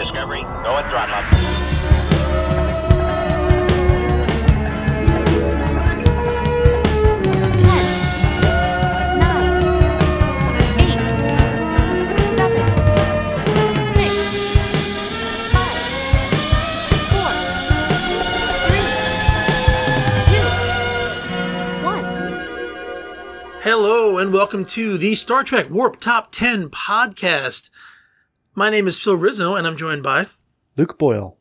Discovery, go and throttle up. Hello and welcome to the Star Trek Warp Top 10 podcast. My name is Phil Rizzo and I'm joined by. Luke Boyle.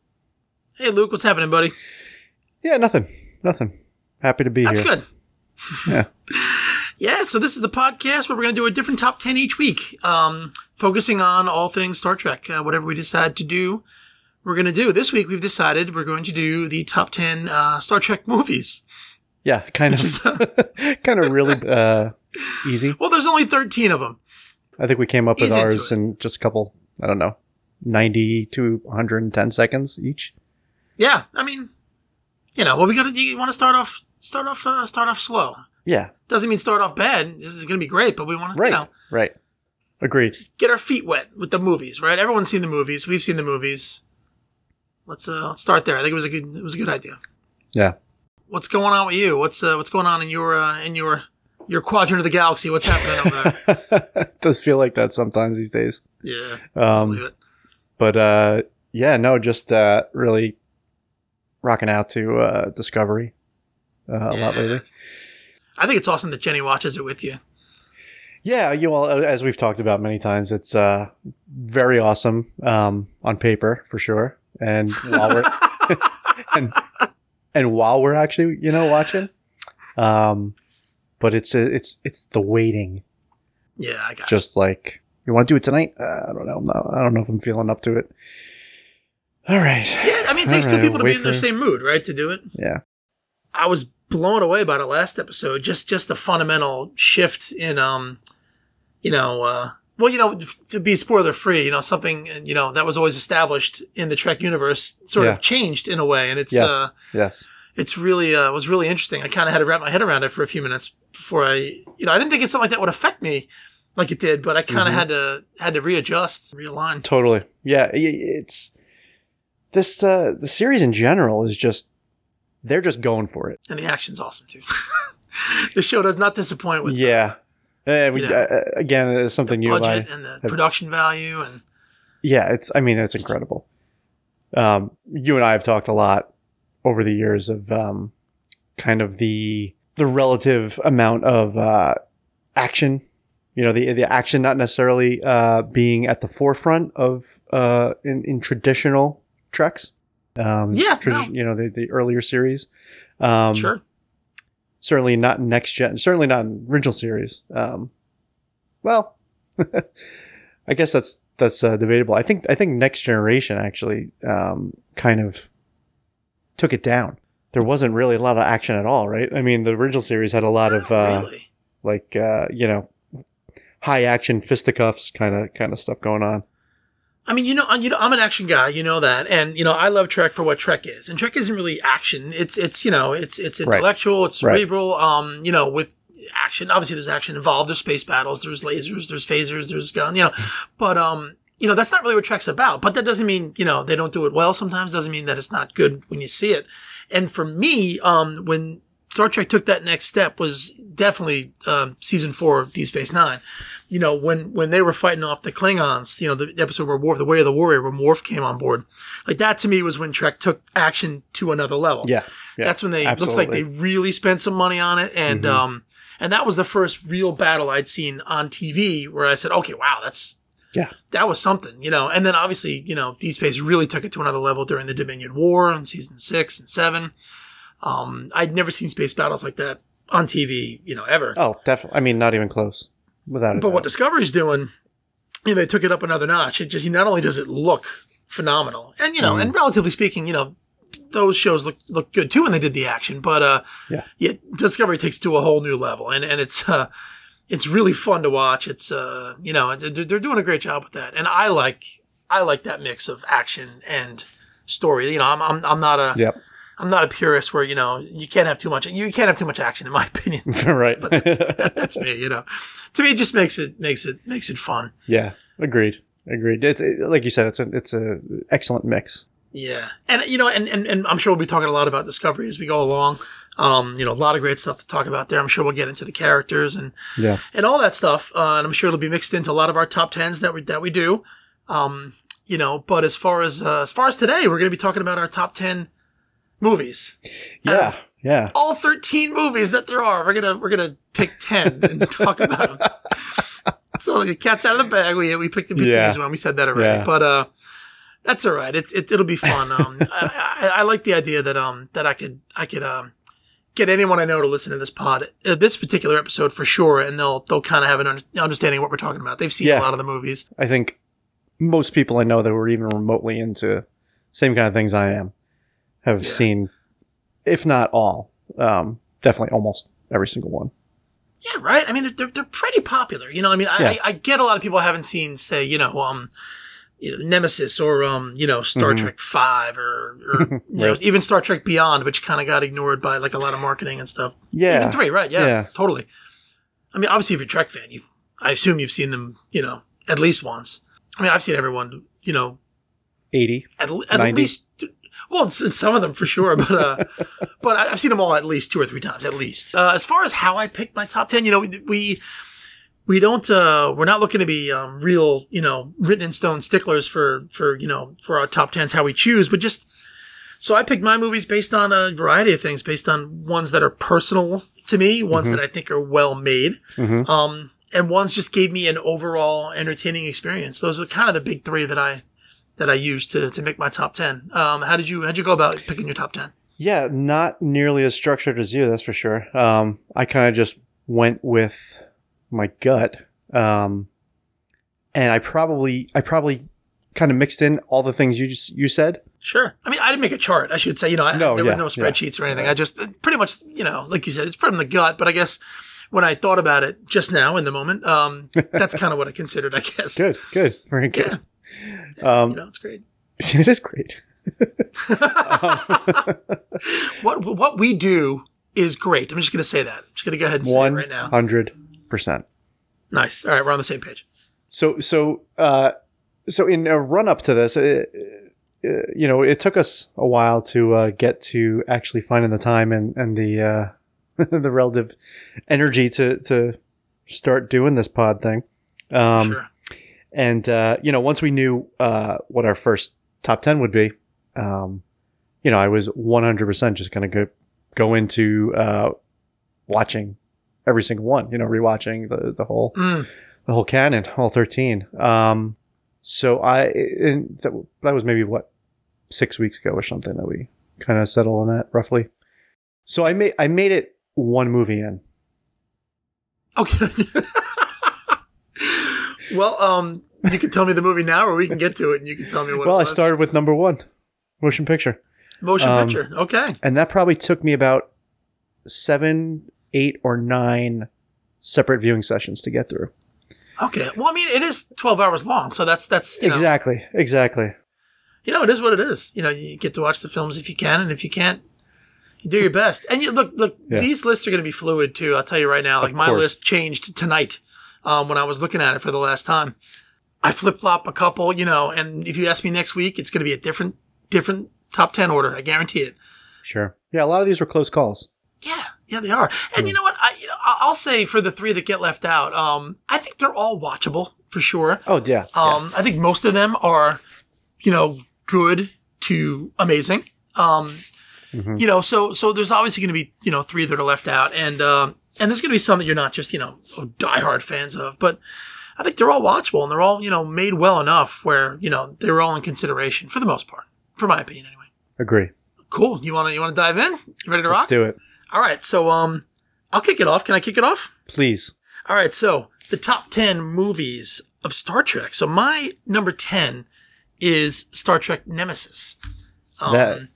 Hey Luke, what's happening, buddy? Yeah, nothing. Nothing. Happy to be That's here. That's good. Yeah. Yeah, so this is the podcast where we're going to do a different top 10 each week, um, focusing on all things Star Trek. Uh, whatever we decide to do, we're going to do. This week we've decided we're going to do the top 10 uh, Star Trek movies. Yeah, kind Which is, uh, of kind of really uh easy. Well, there's only 13 of them. I think we came up with ours in just a couple, I don't know, 90 to 110 seconds each. Yeah, I mean, you know, well, we got to, you want to start off, start off, uh, start off slow. Yeah, Doesn't mean start off bad. This is going to be great, but we want to, right. you know, Right. Agreed. Just get our feet wet with the movies, right? Everyone's seen the movies. We've seen the movies. Let's uh let's start there. I think it was a good it was a good idea. Yeah. What's going on with you? What's uh what's going on in your uh in your your quadrant of the galaxy? What's happening over there? it does feel like that sometimes these days. Yeah, Um it. but uh yeah, no, just uh really rocking out to uh Discovery uh, a lot Yeah. lately. I think it's awesome that Jenny watches it with you. Yeah, you all as we've talked about many times, it's uh very awesome um on paper for sure. And while we're and and while we're actually, you know, watching um but it's it's it's the waiting Yeah, I got just like you want to do it tonight? Uh, I don't know. No, I don't know if I'm feeling up to it. All right. Yeah, I mean it takes two Alright, people to be in their for- same mood, right, to do it. Yeah. I was blown away by the last episode. Just just the fundamental shift in um, you know, uh, well, you know, to be spoiler free, you know, something you know that was always established in the Trek universe sort Yeah. of changed in a way, and it's Yes. uh, yes. It's really uh, was really interesting. I kind of had to wrap my head around it for a few minutes before I, you know, I didn't think it's something like that would affect me like it did, but I kind of Mhm. had to had to readjust, realign. Totally. Yeah, it's this uh the series in general is just they're just going for it. And the action's awesome too. the show does not disappoint with yeah. Uh, we, you know, uh, again, it's something you and budget and the production value and Yeah, it's. I mean, it's incredible. Um, you and I have talked a lot over the years of um, kind of the the relative amount of uh, action. You know, the the action not necessarily uh, being at the forefront of uh, in in traditional treks. Um, Yeah, tradi- no. you know the the earlier series. Um, sure. certainly not next gen. Certainly not in original series. Um, well, I guess that's that's uh, debatable. I think I think next generation actually um, kind of took it down. There wasn't really a lot of action at all, right? I mean, the original series had a lot of uh, really. like uh, you know high action fisticuffs kind of kind of stuff going on. I mean, you know, you know, I'm an action guy, you know that, and you know, I love Trek for what Trek is, and Trek isn't really action. It's it's you know, it's it's Right. intellectual, it's Right. cerebral. Um, you know, with action, obviously there's action involved. There's space battles, there's lasers, there's phasers, there's gun. You know, but um, you know, that's not really what Trek's about. But that doesn't mean you know they don't do it well. Sometimes doesn't mean that it's not good when you see it. And for me, um, when Star Trek took that next step was definitely um, season four of Deep Space Nine. You know, when when they were fighting off the Klingons, you know, the episode where Worf, the Way of the Warrior, where Worf came on board, like that to me was when Trek took action to another level. Yeah, yeah, that's when they looks like they really spent some money on it, and Mhm. um, and that was the first real battle I'd seen on TV where I said, okay, wow, that's Yeah. that was something, you know. And then obviously, you know, Deep Space really took it to another level during the Dominion War in season six and seven. Um, I'd never seen space battles like that on TV, you know, ever. Oh, definitely. I mean, not even close. Without But what. Discovery's doing, you know, they took it up another notch. It just not only does it look phenomenal, and you know, Mm. and relatively speaking, you know, those shows look look good too when they did the action. But uh, Yeah. Discovery takes it to a whole new level, and and it's uh, it's really fun to watch. It's uh, you know, they're, doing a great job with that, and I like I like that mix of action and story. You know, I'm I'm, I'm not a Yep. am not a purist where you know you can't have too much. You can't have too much action, in my opinion. right. But that's, that, that's me. You know, to me, it just makes it makes it makes it fun. yeah. Agreed. agreed. It's it, like you said, it's a it's a excellent mix. Yeah, and you know, and, and and I'm sure we'll be talking a lot about Discovery as we go along. Um, you know, a lot of great stuff to talk about there. I'm sure we'll get into the characters and Yeah, and all that stuff. Uh, and I'm sure it'll be mixed into a lot of our top tens that we that we do. Um, you know, but as far as uh, as far as today, we're going to be talking about our top ten movies. yeah, yeah. All 13 movies that there are. We're gonna we're gonna pick 10 and talk about them. So the cat's out of the bag. We we picked the Yeah. yeah. one. We said that already, Yeah. but uh, that's all right. It's it, it'll be fun. Um, I, I, I like the idea that um that I could I could um get anyone I know to listen to this pod, uh, this particular episode for sure, and they'll they'll kind of have an un- understanding of what we're talking about. They've seen Yeah. a lot of the movies. I think most people I know that were even remotely into same kind of things I am have Yeah. seen, if not all, um, definitely almost every single one. Yeah, right. I mean, they're, they're, they're pretty popular. You know, I mean, I, Yeah. I, I get a lot of people haven't seen, say, you know, um, you know, Nemesis or um, you know, Star Mhm. Trek Five or, or you know, Right. even Star Trek Beyond, which kind of got ignored by like a lot of marketing and stuff. Yeah, Even three, right? Yeah, Yeah. totally. I mean, obviously, if you're a Trek fan, you, I assume you've seen them, you know, at least once. I mean, I've seen everyone, you know, eighty. at, at 90. least. Well, some of them for sure, but uh, but I've seen them all at least two or three times, at least. Uh, as far as how I picked my top ten, you know, we we, we don't uh, we're not looking to be um, real, you know, written in stone sticklers for for you know for our top tens how we choose, but just so I picked my movies based on a variety of things, based on ones that are personal to me, ones that I think are well made, Mhm. um, and ones just gave me an overall entertaining experience. Those are kind of the big three that I that I used to to make my top ten. Um, how did you how'd you go about picking your top ten? Yeah, not nearly as structured as you, that's for sure. Um, I kind of just went with my gut, um, and I probably I probably kind of mixed in all the things you just, you said. Sure. I mean, I didn't make a chart. I should say, you know, I, No, there yeah, were no yeah. spreadsheets or anything. I just pretty much, you know, like you said, it's from the gut. But I guess when I thought about it just now in the moment, um, that's kind of what I considered. I guess. Good, good, very Yeah. good. Um, You know, it's great. it is great. What what we do is great. I'm just going to say that. I'm just going to go ahead and say it right now. hundred percent. Nice. All right, we're on the same page. So so uh, so in a run up to this, uh, uh, you know, it took us a while to uh, get to actually finding the time and and the uh, the relative energy to to start doing this pod thing. Um, sure. And uh, you know, once we knew uh, what our first top ten would be, um, you know, I was one hundred percent just going to go go into uh, watching every single one. You know, rewatching the the whole Mm, the whole canon, all thirteen. Um, so I and that, that was maybe what six weeks ago or something that we kind of settled on that roughly. So I made I made it one movie in. okay. well, um, you can tell me the movie now, or we can get to it, and you can tell me what. well, I started with number one, motion picture. motion um, picture. Okay. and that probably took me about seven, eight, or nine separate viewing sessions to get through. Okay. Well, I mean, it is 12 hours long, so that's that's you know, exactly, exactly. you know, it is what it is. You know, you get to watch the films if you can, and if you can't, you do your best. And you look, look, Yeah. these lists are going to be fluid too. I'll tell you right now. Like my list changed tonight um, when I was looking at it for the last time. I flip flop a couple, you know, and if you ask me next week, it's going to be a different, different top 10 order. I guarantee it. Sure. Yeah, a lot of these were close calls. Yeah, yeah, they are. And Hmm. you know what? I, you know, I'll say for the three that get left out, um, I think they're all watchable for sure. Oh yeah. Um, I think most of them are, you know, good to amazing. Um, Mhm. you know, so so there's obviously going to be you know three that are left out, and um, and there's going to be some that you're not just you know diehard fans of, but I think they're all watchable and they're all you know made well enough where you know they're all in consideration for the most part, for my opinion anyway. Agree. Cool. You want to you want to dive in? You ready to rock? Let's do it, All right. So um, I'll kick it off. Can I kick it off? please. All right, so the top 10 movies of Star Trek. So my number 10 is Star Trek Nemesis. Um, That-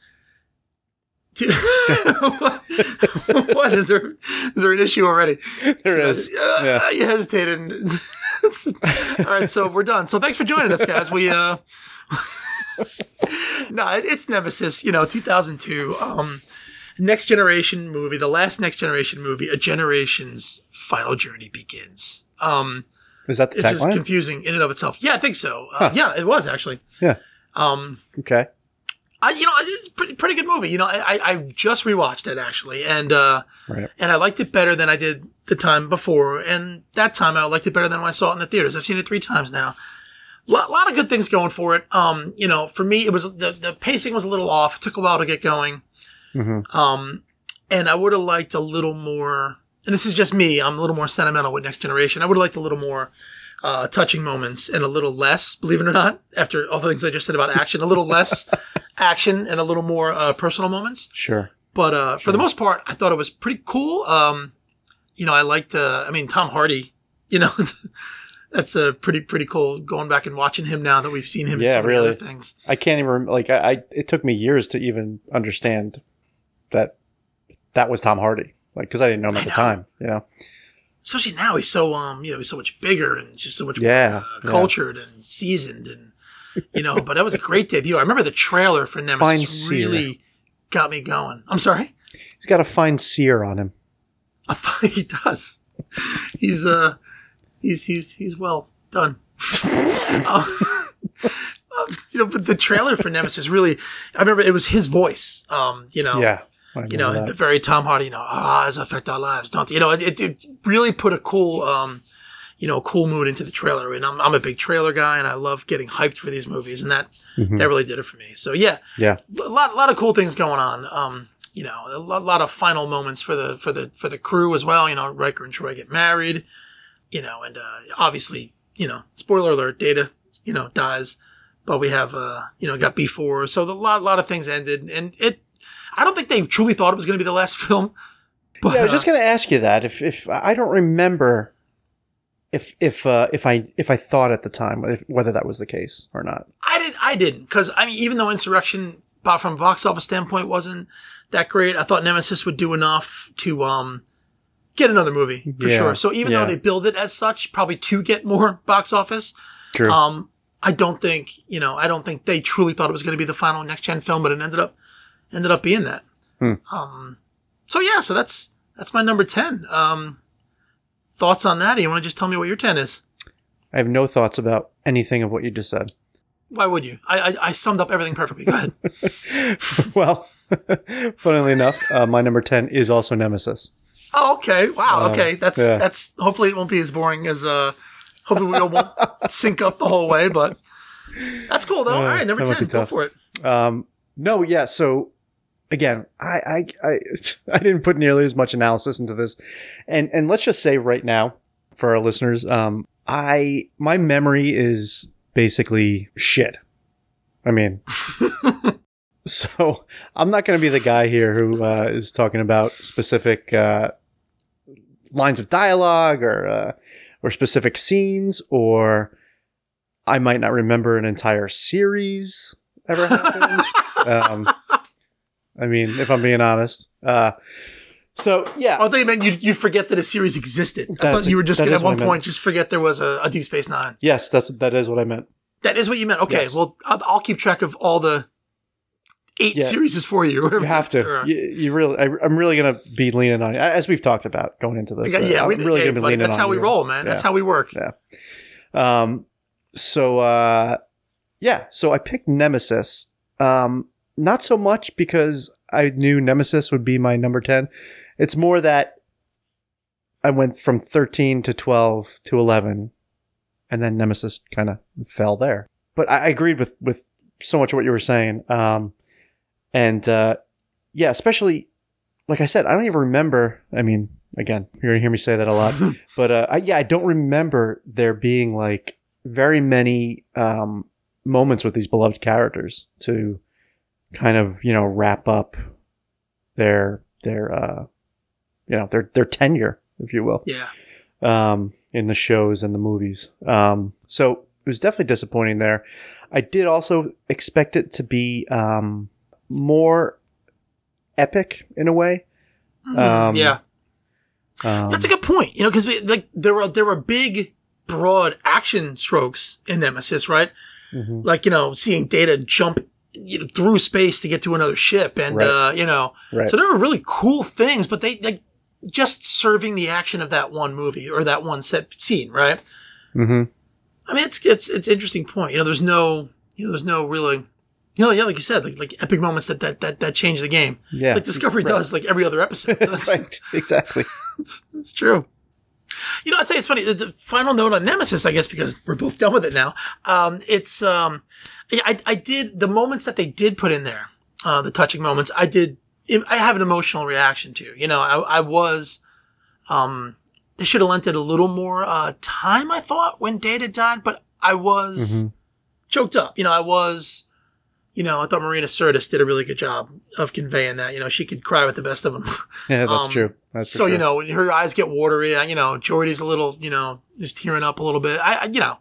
what is there? Is there an issue already? There is. Uh, Yeah. You hesitated. All right, so we're done. So thanks for joining us, guys. We uh, no, it- it's Nemesis. You know, 2002. Um, next generation movie, the last next generation movie. A generation's final journey begins. Um, Is that the it's just tagline? confusing in and of itself. Yeah, I think so. Uh, Huh. Yeah, it was actually. Yeah. Um, okay. I you know it's a pretty pretty good movie. You know, I I, just rewatched it actually, and uh, Right. and I liked it better than I did the time before, and that time I liked it better than when I saw it in the theaters. I've seen it three times now. A lot, lot of good things going for it. Um, you know, for me, it was the the pacing was a little off. It took a while to get going. Hmm Um, and I would have liked a little more. And this is just me. I'm a little more sentimental with Next Generation. I would have liked a little more uh, touching moments and a little less, believe it or not, after all the things I just said about action, a little less action and a little more uh, personal moments. Sure. But uh, for the most part, I thought it was pretty cool. Um, you know, I liked. Uh, I mean, Tom Hardy. You know, that's a pretty pretty cool. Going back and watching him now that we've seen him Yeah, so really. other things. I can't even like I, I. It took me years to even understand that that was Tom Hardy. Like because I didn't know him at the time. You know. especially now he's so um you know he's so much bigger and just so much Yeah, more uh, yeah. cultured and seasoned and you know but that was a great debut i remember the trailer for Fine nemesis seer. really got me going i'm sorry He's got a fine sear on him. I thought he does he's uh he's he's he's well done Um, um, you know but the trailer for nemesis really i remember it was his voice um you know Yeah. You know, the very Tom Hardy, you know, ah, does affect our lives, don't? You know, it, it really put a cool, um, you know, cool mood into the trailer. And I'm, I'm a big trailer guy, and I love getting hyped for these movies, and that Mhm. that really did it for me. So yeah, Yeah. a lot, a lot of cool things going on. Um, you know, a lot, lot of final moments for the for the for the crew as well. You know, Riker and Troi get married. You know, and uh, obviously, you know, spoiler alert, Data, you know, dies. But we have, uh, you know, got B four, so the lot, lot of things ended, and it. I don't think they truly thought it was going to be the last film. But yeah, I was uh, just going to ask you that if if I don't remember if if uh, if I if I thought at the time if, whether that was the case or not. I didn't. I didn't because I mean, even though Insurrection, from a box office standpoint, wasn't that great, I thought Nemesis would do enough to um get another movie for Yeah, sure. So even yeah. though they build it as such, probably to get more box office, True. um, I don't think you know. I don't think they truly thought it was going to be the final next gen film, but it ended up ended up being that. Hmm. Um, so yeah, so that's that's my number ten. Um, thoughts on that? Or you want to just tell me what your ten is? I have no thoughts about anything of what you just said. Why would you? I I, I summed up everything perfectly. Go ahead. well, funnily enough, uh, my number ten is also Nemesis. Oh, okay. Wow. Uh, Okay. That's yeah. that's. Hopefully, it won't be as boring as. uh Hopefully, we won't sync up the whole way. But that's cool though. Uh, All right, number ten. Go for it. Um, no, yeah. So again, I, I I I didn't put nearly as much analysis into this, and and let's just say right now for our listeners, um, I my memory is basically shit. I mean. So I'm not going to be the guy here who uh, is talking about specific uh, lines of dialogue or uh, or specific scenes, or I might not remember an entire series ever happened. um, I mean, if I'm being honest. Uh, so yeah, Oh, I thought you meant you you forget that a series existed. I thought you were just gonna at one point just forget there was a, a Deep Space Nine. yes, that's that is what I meant. That is what you meant. Okay. Yes. Well, I'll, I'll keep track of all the eight Yeah. series for you. You have to. You, you really. I, I'm really going to be leaning on you, as we've talked about going into this. yeah, uh, yeah, I'm really hey, going to be buddy, leaning that's on how we you. roll, man. That's how we work. Yeah. Um, so uh, yeah, so I picked Nemesis. Um, not so much because I knew Nemesis would be my number ten. It's more that I went from thirteen to twelve to eleven, and then Nemesis kind of fell there. But I, I agreed with with so much of what you were saying. Um, and uh, yeah, especially like I said, I don't even remember. I mean, again, you're gonna hear me say that a lot. But uh, I, yeah, I don't remember there being like very many um, moments with these beloved characters to kind of you know wrap up their their uh, you know their their tenure, if you will, Yeah. um, in the shows and the movies. Um, so it was definitely disappointing there. I did also expect it to be um, more epic in a way. Um, yeah. Um, That's a good point. You know, because like there were there were big, broad action strokes in Nemesis, right? mhm. Like you know, seeing Data jump through space to get to another ship, and Right. uh, you know, Right. so there were really cool things. But they like just serving the action of that one movie or that one set scene, right? Mm-hmm. I mean, it's it's it's interesting point. You know, there's no you know, there's no really. You know, yeah, like you said, like, like epic moments that, that that that change the game. Yeah. like Discovery does, like every other episode. That's, right. Exactly. it's, it's true. You know, I'd say it's funny. The, the final note on Nemesis, I guess, because we're both done with it now. Um, it's um, yeah, I I did the moments that they did put in there, uh, the touching moments. I did. I have an emotional reaction to. You know, I I was, um, they should have lent it a little more uh time. I thought when Data died, but I was Mhm. choked up. You know, I was. You know, I thought Marina Sirtis did a really good job of conveying that. You know, she could cry with the best of them. Yeah, that's Um, true. That's so you know, when her eyes get watery. You know, Geordi's a little, you know, just tearing up a little bit. I, I you know,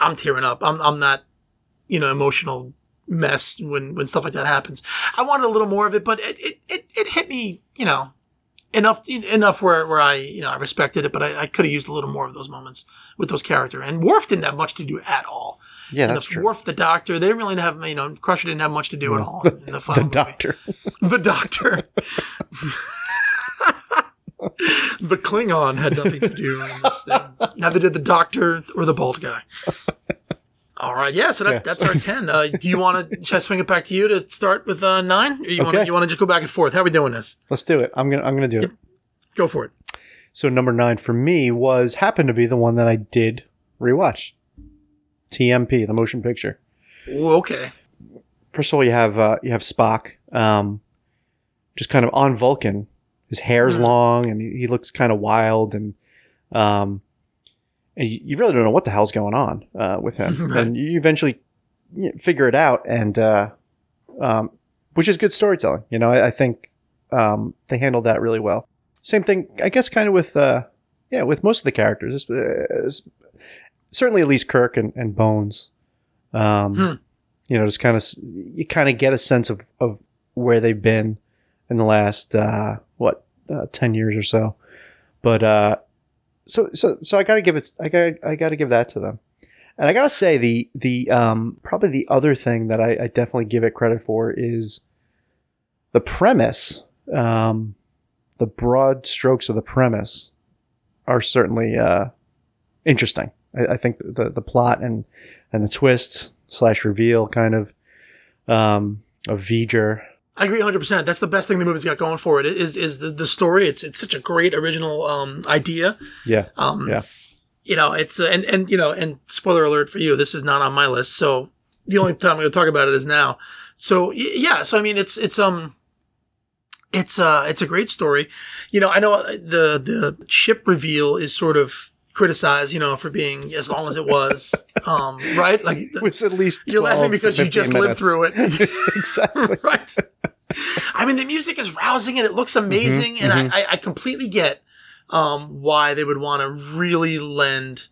I'm tearing up. I'm, I'm not, you know, emotional mess when when stuff like that happens. I wanted a little more of it, but it it it, it hit me, you know, enough enough where where I you know I respected it, but I, I could have used a little more of those moments with those characters. And Worf didn't have much to do at all. Yeah, and that's the true. Worf, the Doctor, they didn't really have you know Crusher didn't have much to do at all in the the final movie. doctor. The Doctor. the Klingon had nothing to do in this thing. Neither did the Doctor or the bald guy. All right, yeah. So that, Yeah, that's our ten. Uh, do you want to? Should I swing it back to you to start with uh, nine, or you want? Okay. You want to just go back and forth? How are we doing this? Let's do it. I'm gonna I'm gonna do it. Go for it. So number nine for me was happened to be the one that I did rewatch. TMP, the motion picture. Ooh, okay. First of all, you have uh, you have Spock, um, just kind of on Vulcan. His hair's Mhm. long and he, he looks kind of wild, and um, and you, you really don't know what the hell's going on uh, with him. Right. And you eventually figure it out, and uh, um, which is good storytelling. You know, I, I think um, they handled that really well. Same thing, I guess, kind of with uh, yeah, with most of the characters. Certainly, at least Kirk and, and Bones. Um, Hmm. You know, just kind of you kind of get a sense of of where they've been in the last uh, what uh, ten years or so. But uh, so so so I got to give it. I got I got to give that to them. And I gotta say the the um, probably the other thing that I, I definitely give it credit for is the premise. Um, the broad strokes of the premise are certainly uh, interesting. I, I think the the plot and and the twist slash reveal kind of um, of V'ger. I agree 100. percent That's the best thing the movie's got going for it. Is is the, the story? It's it's such a great original um, idea. Yeah, Um, Yeah. You know, it's uh, and and you know, and spoiler alert for you, this is not on my list. So the only time I'm going to talk about it is now. So yeah, so I mean, it's it's um, it's uh, it's a great story. You know, I know uh, the the ship reveal is sort of criticized, you know, for being as long as it was, um, right? Like it was at least you're laughing because you 15 just lived through it. exactly. right. I mean, the music is rousing and it looks amazing, and I, I, I completely get um, why they would want to really lend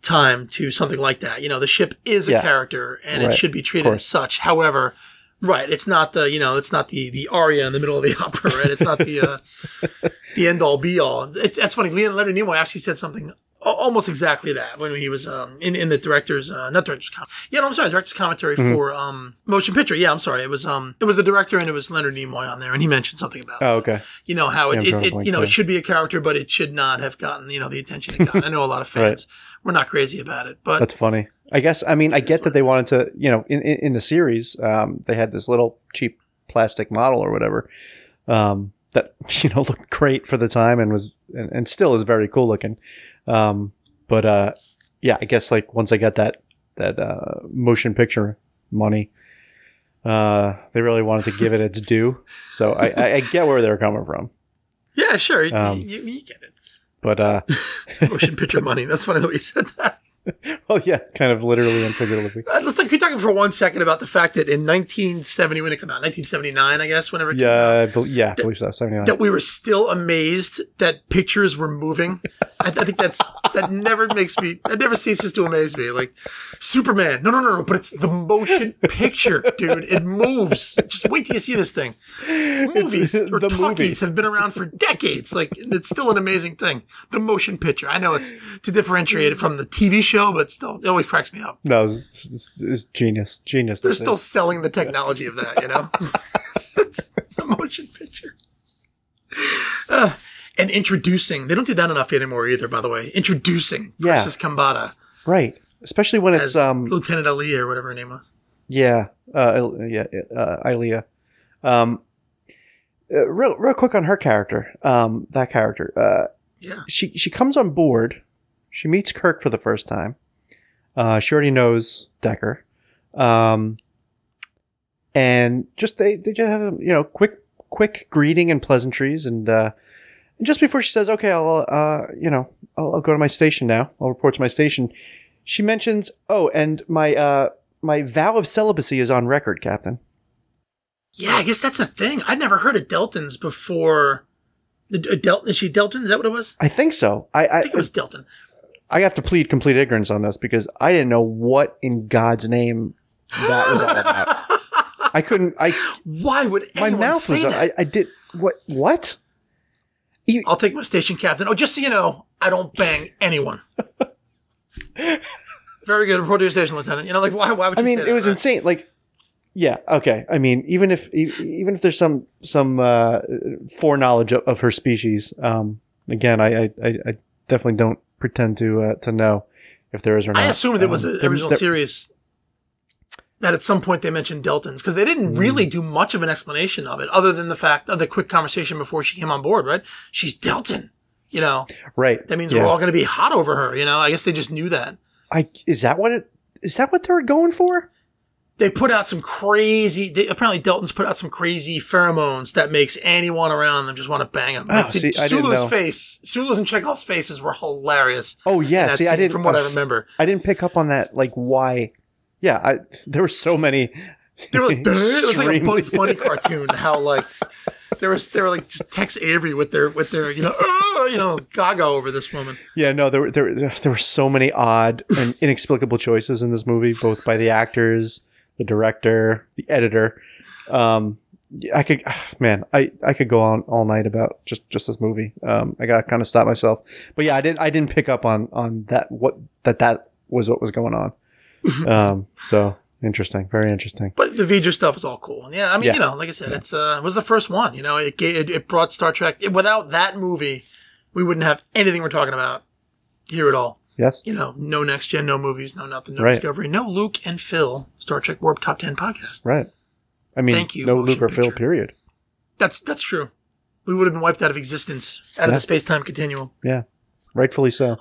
time to something like that. You know, the ship is a Yeah. character, and it should be treated as such. However, right, it's not the you know, it's not the the aria in the middle of the opera, right? It's not the uh, the end all be all. It's that's funny. Leonard Nimoy actually said something. Al- Almost exactly that when he was um, in in the director's uh, not director's com- yeah no I'm sorry director's commentary Mm-hmm. for um motion picture yeah I'm sorry it was um it was the director and it was Leonard Nimoy on there and he mentioned something about Oh, okay. you know how it, I'm it, it you know too. it should be a character but it should not have gotten you know the attention it got I know a lot of fans were not crazy about it but That's funny. I guess. I mean, I get that they wanted to. You know, in in, in the series, um, they had this little cheap plastic model or whatever um, that you know looked great for the time and was and, and still is very cool looking. Um, but uh, yeah, I guess like once I got that that uh, motion picture money, uh, they really wanted to give it its due. So I, I, I get where they're coming from. yeah sure you- Um, you, you get it But uh, motion picture money that's funny that we said that well, yeah, kind of literally and figuratively. Uh, let's talk, can we talk for one second about the fact that in 1970 when it came out 1979 I guess whenever it came out Yeah, I bel yeah, I believe so. Seventy nine. that we were still amazed that pictures were moving. I, I think that's that never makes me that never ceases to amaze me. Like Superman, no, no, no, no, but it's the motion picture, dude. It moves. Just wait till you see this thing. Movies or the talkies have been around for decades. Like it's still an amazing thing. The motion picture. I know it's to differentiate it from the TV show, but still, it always cracks me up. No, it's, it's, it's genius, genius. They're still selling the technology of that, you know? it's the motion picture. Uh, and introducing, they don't do that enough anymore either, by the way. Introducing Yeah. Persis Khambatta right. Especially when it's um Lieutenant Ali or whatever her name was. yeah uh yeah uh Ilia. Um, uh, real real quick on her character. Um, that character. Uh, Yeah. she she comes on board. She meets Kirk for the first time. Uh, she already knows Decker. Um, and just they they just have a you know quick quick greeting and pleasantries and uh, and just before she says okay I'll uh you know I'll, I'll go to my station now I'll report to my station. She mentions oh and my uh my vow of celibacy is on record, Captain. Yeah, I guess that's a thing. I'd never heard of Deltans before. The- uh, Del- is she Deltan? Is that what it was? I think so. I I, I think it was Deltan. I have to plead complete ignorance on this because I didn't know what in God's name that was all about. I couldn't. I Why would my anyone mouth say was. I, I did what? What? I'll take my station captain. Oh, just so you know, I don't bang anyone. Very good. Report to your station, Lieutenant. You know, like why? Why would you I mean, it was right? insane. Like, yeah, okay. I mean, even if even if there's some some uh, foreknowledge of, of her species, um, again, I I I definitely don't pretend to uh, to know if there is or not. I assumed it was Um, an there- original there- series that at some point they mentioned Deltans because they didn't Hmm. really do much of an explanation of it, other than the fact of the quick conversation before she came on board. Right? She's Deltan. You know, Right. that means yeah. we're all going to be hot over her. You know, I guess they just knew that. I is that what it is that what they were going for? They put out some crazy. They, apparently, Deltan's put out some crazy pheromones that makes anyone around them just want to bang them. Oh, see, I didn't Sulu's know. face, Sulu's and Chekov's faces were hilarious. Oh yeah. See, I didn't from what I uh, remember. I didn't pick up on that. Like why? Yeah, I there were so many. They were like, it was like a Bugs Bunny cartoon. How like there was they were like just Tex Avery with their with their you know uh, you know gaga over this woman. Yeah, no, there were there, there were so many odd and inexplicable choices in this movie, both by the actors, the director, the editor. Um, I could, ah, man, I, I could go on all night about just, just this movie. Um, I got to kind of stop myself, but yeah, I didn't I didn't pick up on on that what that that was what was going on. Um, so interesting, very interesting. But the V'ger stuff is all cool. And yeah, I mean Yeah. you know like I said, it's uh it was the first one. You know it it, it brought Star Trek. without that movie, we wouldn't have anything we're talking about here at all. Yes, You know, no next gen, no movies, no nothing, no Right. Discovery, no Luke and Phil Star Trek Warp Top Ten podcast. right. I mean, Thank you, no Luke or Phil. Period. That's that's true. We would have been wiped out of existence, out of the space time continuum. Yeah, rightfully so.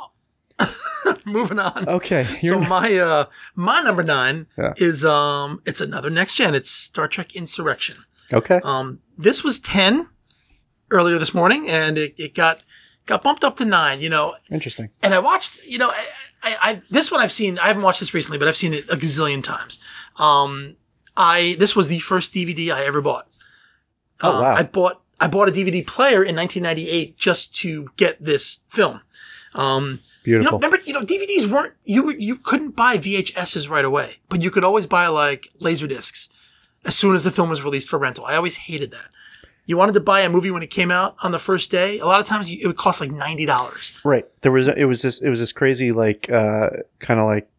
Moving on. Okay, So you're my uh my number nine Yeah. is um it's another next gen. It's Star Trek Insurrection. okay. Um this was ten earlier this morning, and it, it got got bumped up to nine. You know, Interesting. and I watched. You know, I, I, I this one I've seen. I haven't watched this recently, but I've seen it a gazillion times. Um, I this was the first DVD I ever bought. Oh, Uh, wow. I bought I bought a DVD player in 1998 just to get this film. Um, you know, Beautiful. remember, you know, DVDs weren't you were, you couldn't buy VHSs right away, but you could always buy like laser discs as soon as the film was released for rental. I always hated that. You wanted to buy a movie when it came out on the first day. A lot of times it would cost like ninety dollars. Right. There was it was this it was this crazy like uh kind of like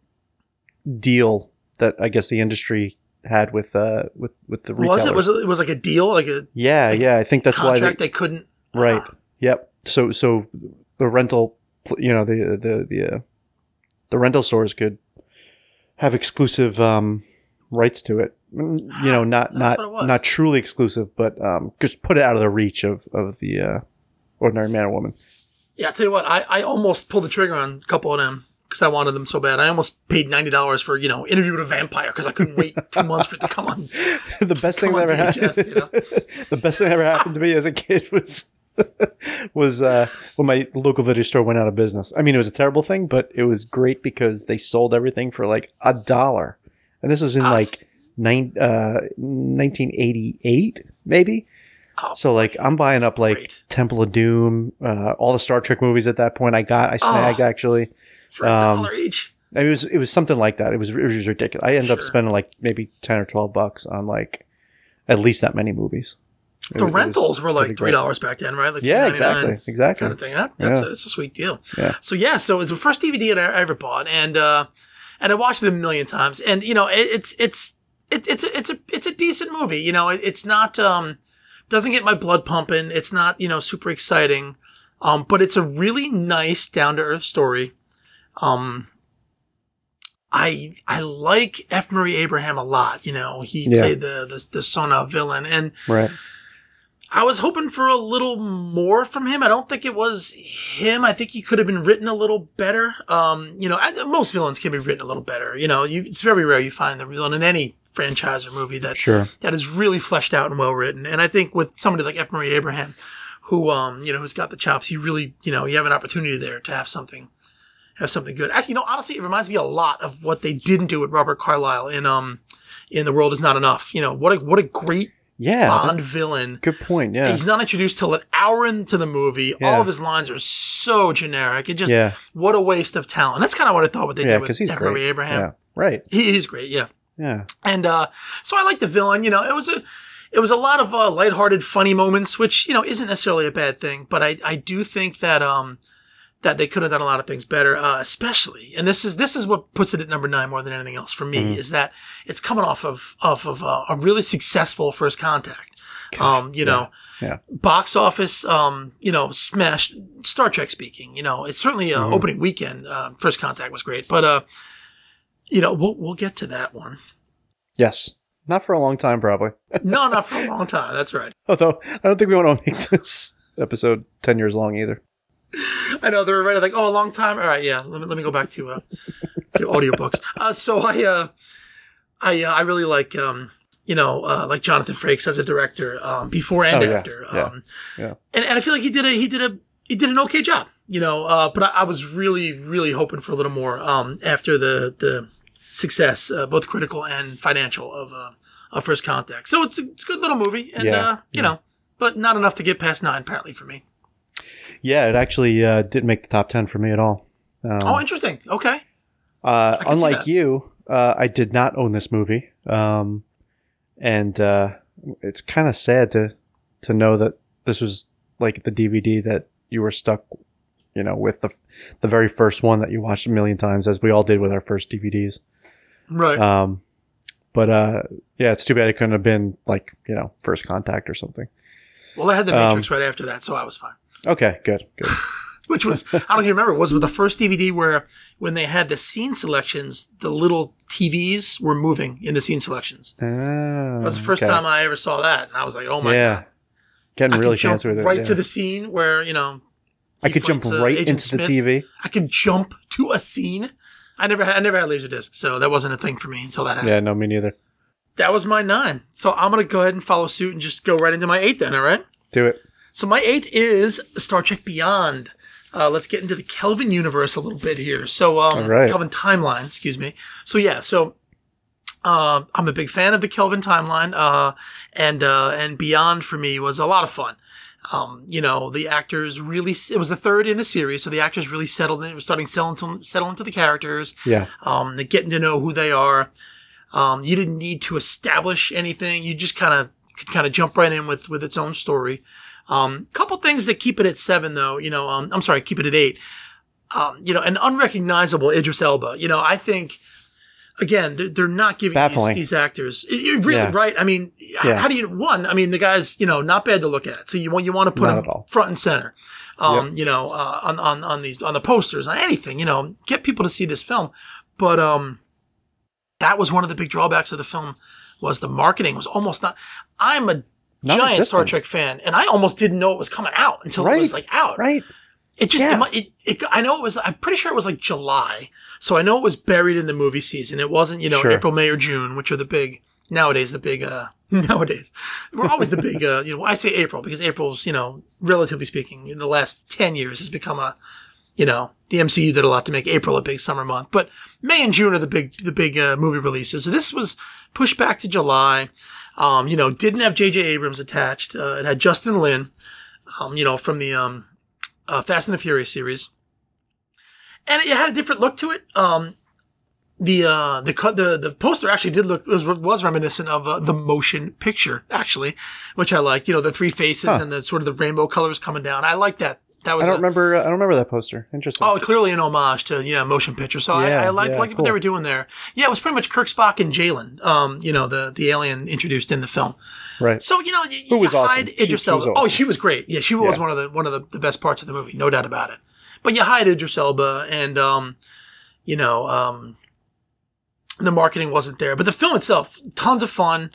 deal that I guess the industry had with uh with with the retailers. Was it? Was it? It was like a deal, like a yeah, like yeah. I think that's why they. They, couldn't. right. Ah. Yep. So so the rental you know the the the uh, the rental stores could have exclusive um rights to it. Mm, You know, not Ah, That's not not truly exclusive, but um just put it out of the reach of of the uh ordinary man or woman. Yeah, I tell you what, I, I almost pulled the trigger on a couple of them because I wanted them so bad. I almost paid ninety dollars for you know interview with a vampire because I couldn't wait two months for it to come on. the best thing that ever happened. you know? the best thing that ever happened to me as a kid was was uh, when my local video store went out of business. I mean, it was a terrible thing, but it was great because they sold everything for like a dollar, and this was in Ah, like nine, uh, 1988, maybe. Oh, So like I'm buying that's up like. Temple of Doom, uh, all the Star Trek movies at that point. I got, I snagged Oh. actually. for a um, dollar each. It was it was something like that. It was it was ridiculous. I ended up spending like maybe ten or twelve bucks on like at least that many movies. It The was- it was rentals were like three dollars back then, right? Like Yeah, exactly, exactly. Kind of thing. That, that's Yeah. a, it's a sweet deal. Yeah. So yeah, so it's the first DVD that I ever bought, and uh, and I watched it a million times, and you know, it, it's it's it, it's a, it's a it's a decent movie. You know, it, it's not um doesn't get my blood pumping. It's not you know super exciting, um, but it's a really nice down to earth story. Um, I I like F. Murray Abraham a lot. You know, he Yeah. played the, the the son of villain, and Right. I was hoping for a little more from him. I don't think it was him. I think he could have been written a little better. Um, you know, I, most villains can be written a little better. You know, you, it's very rare you find the villain in any franchise or movie that Sure. that is really fleshed out and well written. And I think with somebody like F. Murray Abraham, who um, you know, who's got the chops, you really, you know, you have an opportunity there to have something have something good. Actually, you know, honestly, it reminds me a lot of what they didn't do with Robert Carlyle in um in The World Is Not Enough. You know, what a what a great Yeah. Bond villain. Good point. Yeah. He's not introduced till an hour into the movie. Yeah. All of his lines are so generic. It just Yeah. what a waste of talent. That's kind of what I thought what they Yeah. did with he's F. great. Murray Abraham. Yeah. Right. He, he's great. Yeah. Yeah. And uh, so I like the villain. You know, it was a it was a lot of uh, lighthearted, funny moments, which you know isn't necessarily a bad thing. But I I do think that um that they could have done a lot of things better, uh, especially and this is this is what puts it at number nine more than anything else for me is that it's coming off of off of uh, a really successful first contact. Um, you know, Yeah. box office, um, you know, smash. Star Trek speaking, you know, it's certainly uh, opening weekend. Uh, first contact was great, but uh, you know, we'll we'll get to that one. Yes. Not for a long time, probably. No, not for a long time. That's right. Although I don't think we want to make this episode ten years long either. I know they're already like, oh, a long time. All right, yeah. Let me let me go back to uh, to audiobooks. Uh, so I uh, I uh, I really like um, you know, uh, like Jonathan Frakes as a director, um, before and Oh, yeah, after. yeah, Um, yeah. And, and I feel like he did a he did a he did an okay job, you know. Uh, but I, I was really really hoping for a little more um, after the the success, uh, both critical and financial of uh, of First Contact. So it's a, it's a good little movie, and Yeah, uh, you know, but not enough to get past nine apparently for me. Yeah, it actually uh, didn't make the top ten for me at all. Um, Oh, interesting. Okay. Uh, I can see unlike you, uh, I did not own this movie, um, and uh, it's kind of sad to to know that this was like the DVD that you were stuck, you know, with the the very first one that you watched a million times, as we all did with our first DVDs. Right. Um, but uh, yeah, it's too bad it couldn't have been like you know First Contact or something. Well, I had the Um, Matrix right after that, so I was fine. Okay, good, good. Which was, I don't even remember, was with the first DVD where when they had the scene selections, the little TVs were moving in the scene selections. Ah, That was the first okay. time I ever saw that. And I was like, oh my yeah, God. getting I really jump with it. right yeah. to the scene where, you know, I could jump uh, right Agent into Smith. the TV. I could jump to a scene. I never had, I never had Laserdisc, so that wasn't a thing for me until that happened. Yeah, no, me neither. That was my nine. So I'm going to go ahead and follow suit and just go right into my eight then, all right? Do it. So my eight is Star Trek Beyond. Uh, let's get into the Kelvin universe a little bit here. So, um, right. Kelvin timeline, excuse me. So yeah, so uh, I'm a big fan of the Kelvin timeline, uh, and uh, and Beyond for me was a lot of fun. Um, you know, the actors really. It was the third in the series, so the actors really settled in. Were starting to settle into, settle into the characters. Yeah. Um, they're getting to know who they are. Um, you didn't need to establish anything. You just kind of could kind of jump right in with with its own story. Um, couple things that keep it at seven, though. You know, um, I'm sorry, keep it at eight. Um, you know, an unrecognizable Idris Elba. You know, I think again they're, they're not giving these, these actors it- really Yeah. right. I mean, Yeah. how do you one? I mean, the guy's you know not bad to look at. So you want you want to put Not him front and center. Um, you know, uh, on on on these on the posters on anything. You know, get people to see this film. But um, that was one of the big drawbacks of the film was the marketing was almost not. I'm a giant Star Trek fan, and I almost didn't know it was coming out until it was like out. Right. It just, Yeah. it, it, it, I know it was, I'm pretty sure it was like July. So I know it was buried in the movie season. It wasn't, you know, Sure. April, May, or June, which are the big, nowadays, the big, uh, nowadays. We're always the big, uh, you know, I say April because April's, you know, relatively speaking, in the last 10 years has become a, you know, the MCU did a lot to make April a big summer month, but May and June are the big, the big, uh, movie releases. So this was pushed back to July. Um, you know, didn't have J.J. Abrams attached. Uh, it had Justin Lin, um, you know, from the, um, uh, Fast and the Furious series, and it had a different look to it. Um, the uh, the cut the the poster actually did look was, was reminiscent of uh, the motion picture actually, which I liked. You know, the three faces Huh. and the sort of the rainbow colors coming down. I like that. That was I don't a- remember. I don't remember that poster. Interesting. Oh, clearly an homage to yeah, motion picture. So Yeah, I, I liked yeah, liked what they were doing there. Yeah, it was pretty much Kirk, Spock, and Jaylah. Um, you know, the the alien introduced in the film. right. So you know, you, Who was you awesome. She- she was Elba. Oh, she was great. Yeah, she was Yeah. one of the one of the, the best parts of the movie, no doubt about it. But you hide Idris Elba, and um, you know, um, the marketing wasn't there. But the film itself, tons of fun.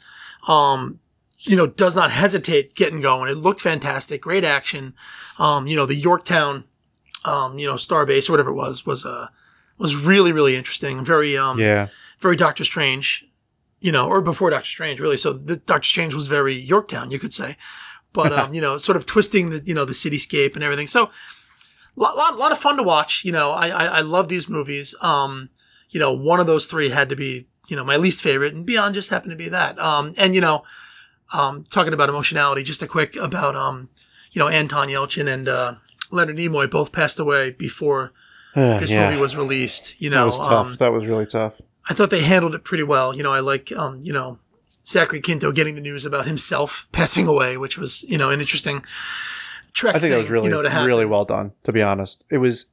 Um, you know, does not hesitate getting going. It looked fantastic, great action. Um, you know, the Yorktown, um, you know, Starbase or whatever it was was uh was really really interesting. Very um Yeah. very Doctor Strange, you know, or before Doctor Strange, really. So the Doctor Strange was very Yorktown, you could say, but um, you know, sort of twisting the you know the cityscape and everything. So lot lot, lot of fun to watch. You know, I, I I love these movies. Um, you know, one of those three had to be you know my least favorite, and Beyond just happened to be that. Um, and you know, um, talking about emotionality, just a quick about um, you know, Anton Yelchin and uh, Leonard Nimoy both passed away before this yeah. movie was released. You that know, was tough. um, that was really tough. I thought they handled it pretty well. You know, I like, um, you know, Zachary Quinto getting the news about himself passing away, which was, you know, an interesting trek I think that was really you know, to really well done. To be honest, it was.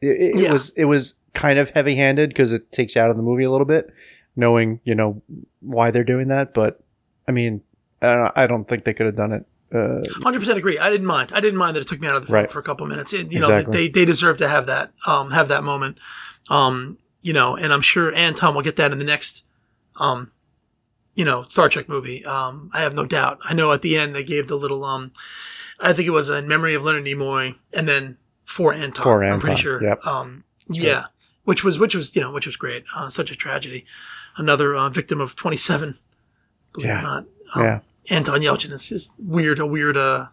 It, it Yeah. was it was kind of heavy handed because it takes you out of the movie a little bit, knowing you know why they're doing that. But I mean, I don't, I don't think they could have done it. Uh, Hundred percent agree. I didn't mind. I didn't mind that it took me out of the film Right. for a couple minutes. It, you know, Exactly. they they deserve to have that um have that moment. Um, you know, and I'm sure Anton will get that in the next um, you know, Star Trek movie. Um, I have no doubt. I know at the end they gave the little um, I think it was in memory of Leonard Nimoy, and then for Anton. For I'm pretty sure. yep. Um, yeah, which was which was you know which was great. Uh, such a tragedy. Another uh, victim of 27. Yeah. not. Um, yeah, Anton Yelchin is just weird, a weird, uh,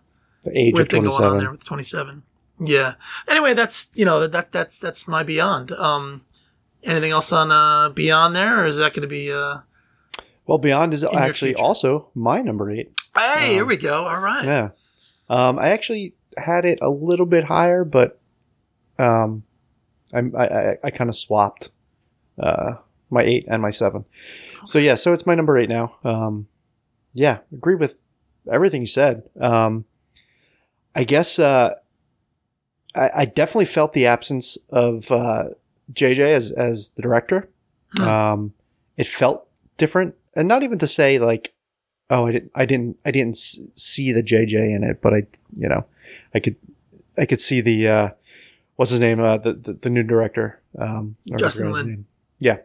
the age weird of thing going on there with 27. Yeah. Anyway, that's, you know, that, that's, that's my Beyond. Um, anything else on, uh, Beyond there, or is that going to be, uh, Well, Beyond is actually also my number eight. hey, here Um, we go. All right. Yeah. Um, I actually had it a little bit higher, but um, I'm, I I, I kind of swapped uh, my eight and my seven. So yeah, so it's my number eight now. Um, yeah, agree with everything you said. Um, I guess uh, I, I definitely felt the absence of uh, JJ as as the director. Um, it felt different, and not even to say like oh, I didn't, I didn't, I didn't see the JJ in it, but I, you know, I could, I could see the, uh, what's his name, uh, the, the, the new director, um, Justin Lin. Yeah.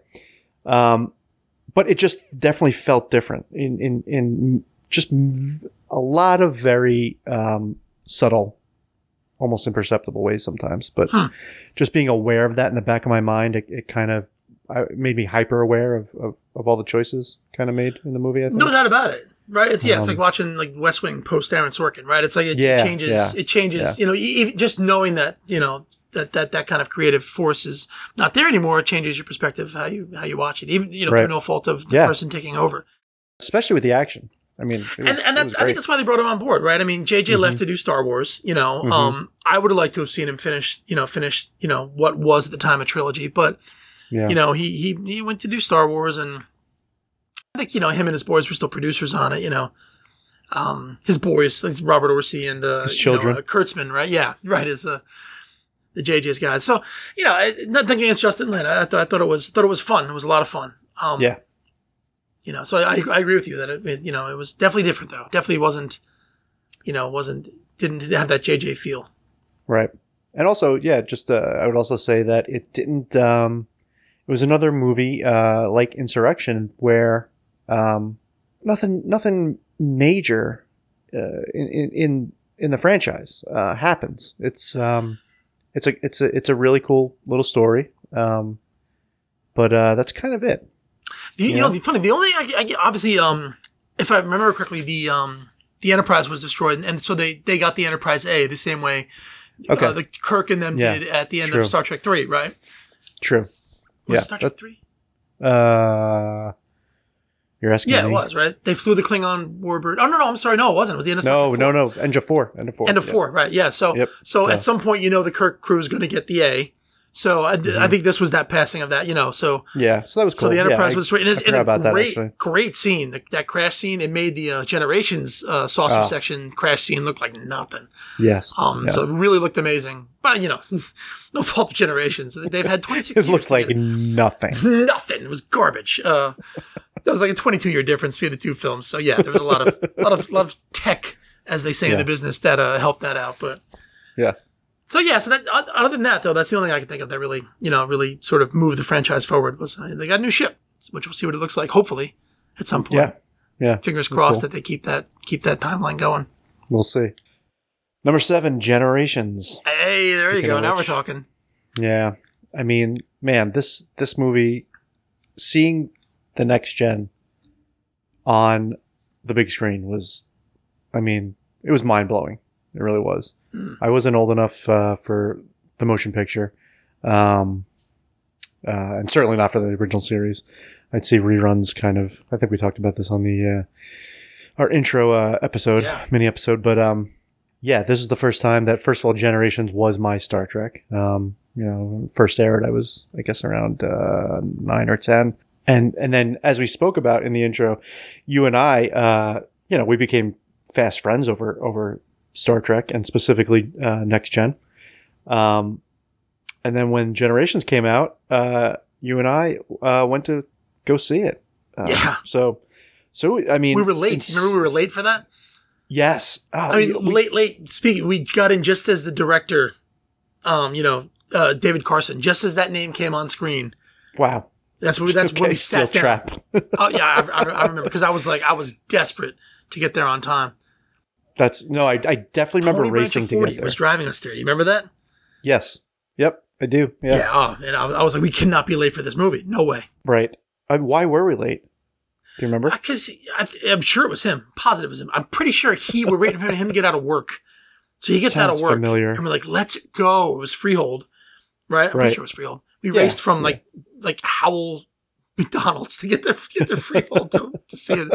Um, but it just definitely felt different in, in, in just a lot of very, um, subtle, almost imperceptible ways sometimes, but Hmm. just being aware of that in the back of my mind, it, it kind of, I, made me hyper aware of, of, of all the choices kind of made in the movie. I think. No doubt about it. Right. It's, yeah, it's Um, like watching like West Wing post Aaron Sorkin, right? It's like it Yeah, changes, yeah, it changes, yeah. you know, even just knowing that, you know, that, that, that kind of creative force is not there anymore. It changes your perspective, how you, how you watch it, even, you know, Right. through no fault of the person taking over. especially with the action. I mean, it was, and and that, I think that's why they brought him on board, right? I mean, JJ left Mhm. to do Star Wars. You know, Mhm. um, I would have liked to have seen him finish, you know, finish, you know, what was at the time a trilogy. But yeah. you know, he he he went to do Star Wars, and I think you know him and his boys were still producers on it. You know, um, his boys, like Robert Orci and uh, His you know, children. uh, Kurtzman, right? Yeah, right. Is uh, the JJ's guys. So you know, nothing against Justin Lin. I, I thought I thought it was thought it was fun. It was a lot of fun. Um, Yeah. You know, so I, I agree with you that it, it, you know, it was definitely different though. Definitely wasn't, you know, wasn't, didn't have that JJ feel. Right. And also, yeah, just uh, I would also say that it didn't. Um, it was another movie uh, like Insurrection where um, nothing, nothing major uh, in, in in the franchise uh, happens. It's um, it's a it's a it's a really cool little story. Um, but uh, that's kind of it. You, you Yeah. know, the funny, the only, I, I, obviously, um, if I remember correctly, the, um, the Enterprise was destroyed, and so they, they got the Enterprise A the same way Okay. uh, the Kirk and them Yeah. did at the end True. of Star Trek 3, right? True. Was Yeah, Star Trek 3? Uh, you're asking Yeah, me? it was, right? They flew the Klingon warbird. Oh, no, no, I'm sorry. No, it wasn't. It was the end of No, no, 4. no. End of four. End of four. End of yeah. four, right? Yeah. So, Yep. so Yeah. at some point, you know, the Kirk crew is going to get the A. So I, Mm-hmm. I think this was that passing of that, you know. So Yeah, so that was cool. So the Enterprise I- was and it's in a about that, great, great scene. That, that crash scene, it made the uh, Generations uh, saucer Oh. section crash scene look like nothing. Yes. Um, yes. so it really looked amazing. But you know, no fault of Generations. They've had 26 it looked to like nothing. nothing. It was garbage. Uh, that was like a 22 year difference between the two films. So yeah, there was a lot of, lot of, lot of tech, as they say in the business, that uh, helped that out. But Yeah. So yeah, so that other than that though, that's the only thing I can think of that really, you know, really sort of moved the franchise forward was uh, they got a new ship, which we'll see what it looks like. Hopefully, at some point. Yeah. Yeah. Fingers crossed cool. that they keep that keep that timeline going. We'll see. Number seven, Generations. Hey, there you go. Now we're talking. Yeah. I mean, man, this this movie seeing the next gen on the big screen was I mean, it was mind blowing. It really was. Hmm. I wasn't old enough uh, for the motion picture. Um uh, and certainly not for the original series. I'd see reruns kind of I think we talked about this on the uh, our intro uh, episode, Yeah. mini episode, but um yeah, this is the first time that first of all Generations was my Star Trek. Um, you know, first aired I was I guess around uh, 9 or 10. And and then as we spoke about in the intro, you and I uh, you know, we became fast friends over over Star Trek and specifically uh, Next Gen. Um and then when Generations came out, uh, you and I uh, went to go see it. Uh, Yeah. So so I mean we were late. Remember we were late for that? Yes. Oh, I mean, we- late, late. Speaking, we got in just as the director, um, you know, uh, David Carson, just as that name came on screen. Wow. That's when that's when we sat down. Trap. Oh yeah, I, I, I remember because I was like, I was desperate to get there on time. That's no, I, I definitely remember Tony racing to get there. was driving us there. You remember that? yes. Yep. I do. Yeah. Yeah. oh, and I was, I was like, we cannot be late for this movie. No way. Right. Uh, why were we late? Do you remember? Because I'm sure it was him. Positive it was him. I'm pretty sure he we're waiting for him to get out of work. So he gets out of work, familiar. and we're like, "Let's go!" It was Freehold, right? I'm pretty Right. sure it was Freehold. We Yeah, raced from yeah. like like Howell McDonald's to get to get to Freehold to, to see it.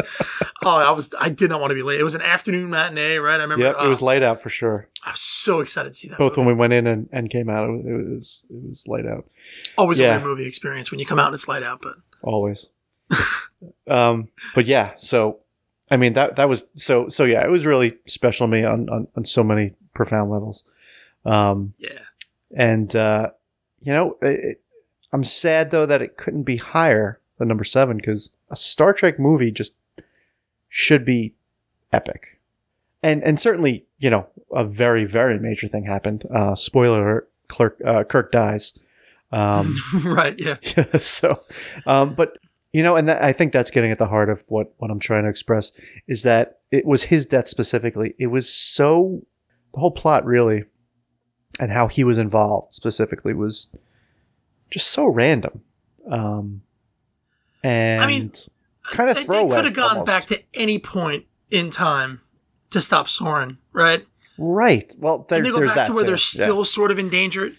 Oh, I was I did not want to be late. It was an afternoon matinee, right? I remember. Yep. oh, It was light out for sure. I was so excited to see that. Both movie. when we went in and, and came out, it was, it was it was light out. Always yeah. a weird movie experience when you come out and it's light out, but Always. um. But yeah. So, I mean that that was so so yeah. It was really special to me on on, on so many profound levels. Um. yeah. And, uh, you know, it, I'm sad though that it couldn't be higher than number seven because a Star Trek movie just should be epic. And, and certainly, you know, a very, very major thing happened. Uh, spoiler alert, Kirk, uh, Kirk dies. Um, right, yeah. so, um, but you know, and that, I think that's getting at the heart of what, what I'm trying to express is that it was his death specifically. It was so, the whole plot really, and how he was involved specifically was just so random. Um, and I mean, kind of They-. They could have gone almost. back to any point in time to stop Soran, right? right. Well, there, and they go back to where too. they're Yeah. still sort of endangered.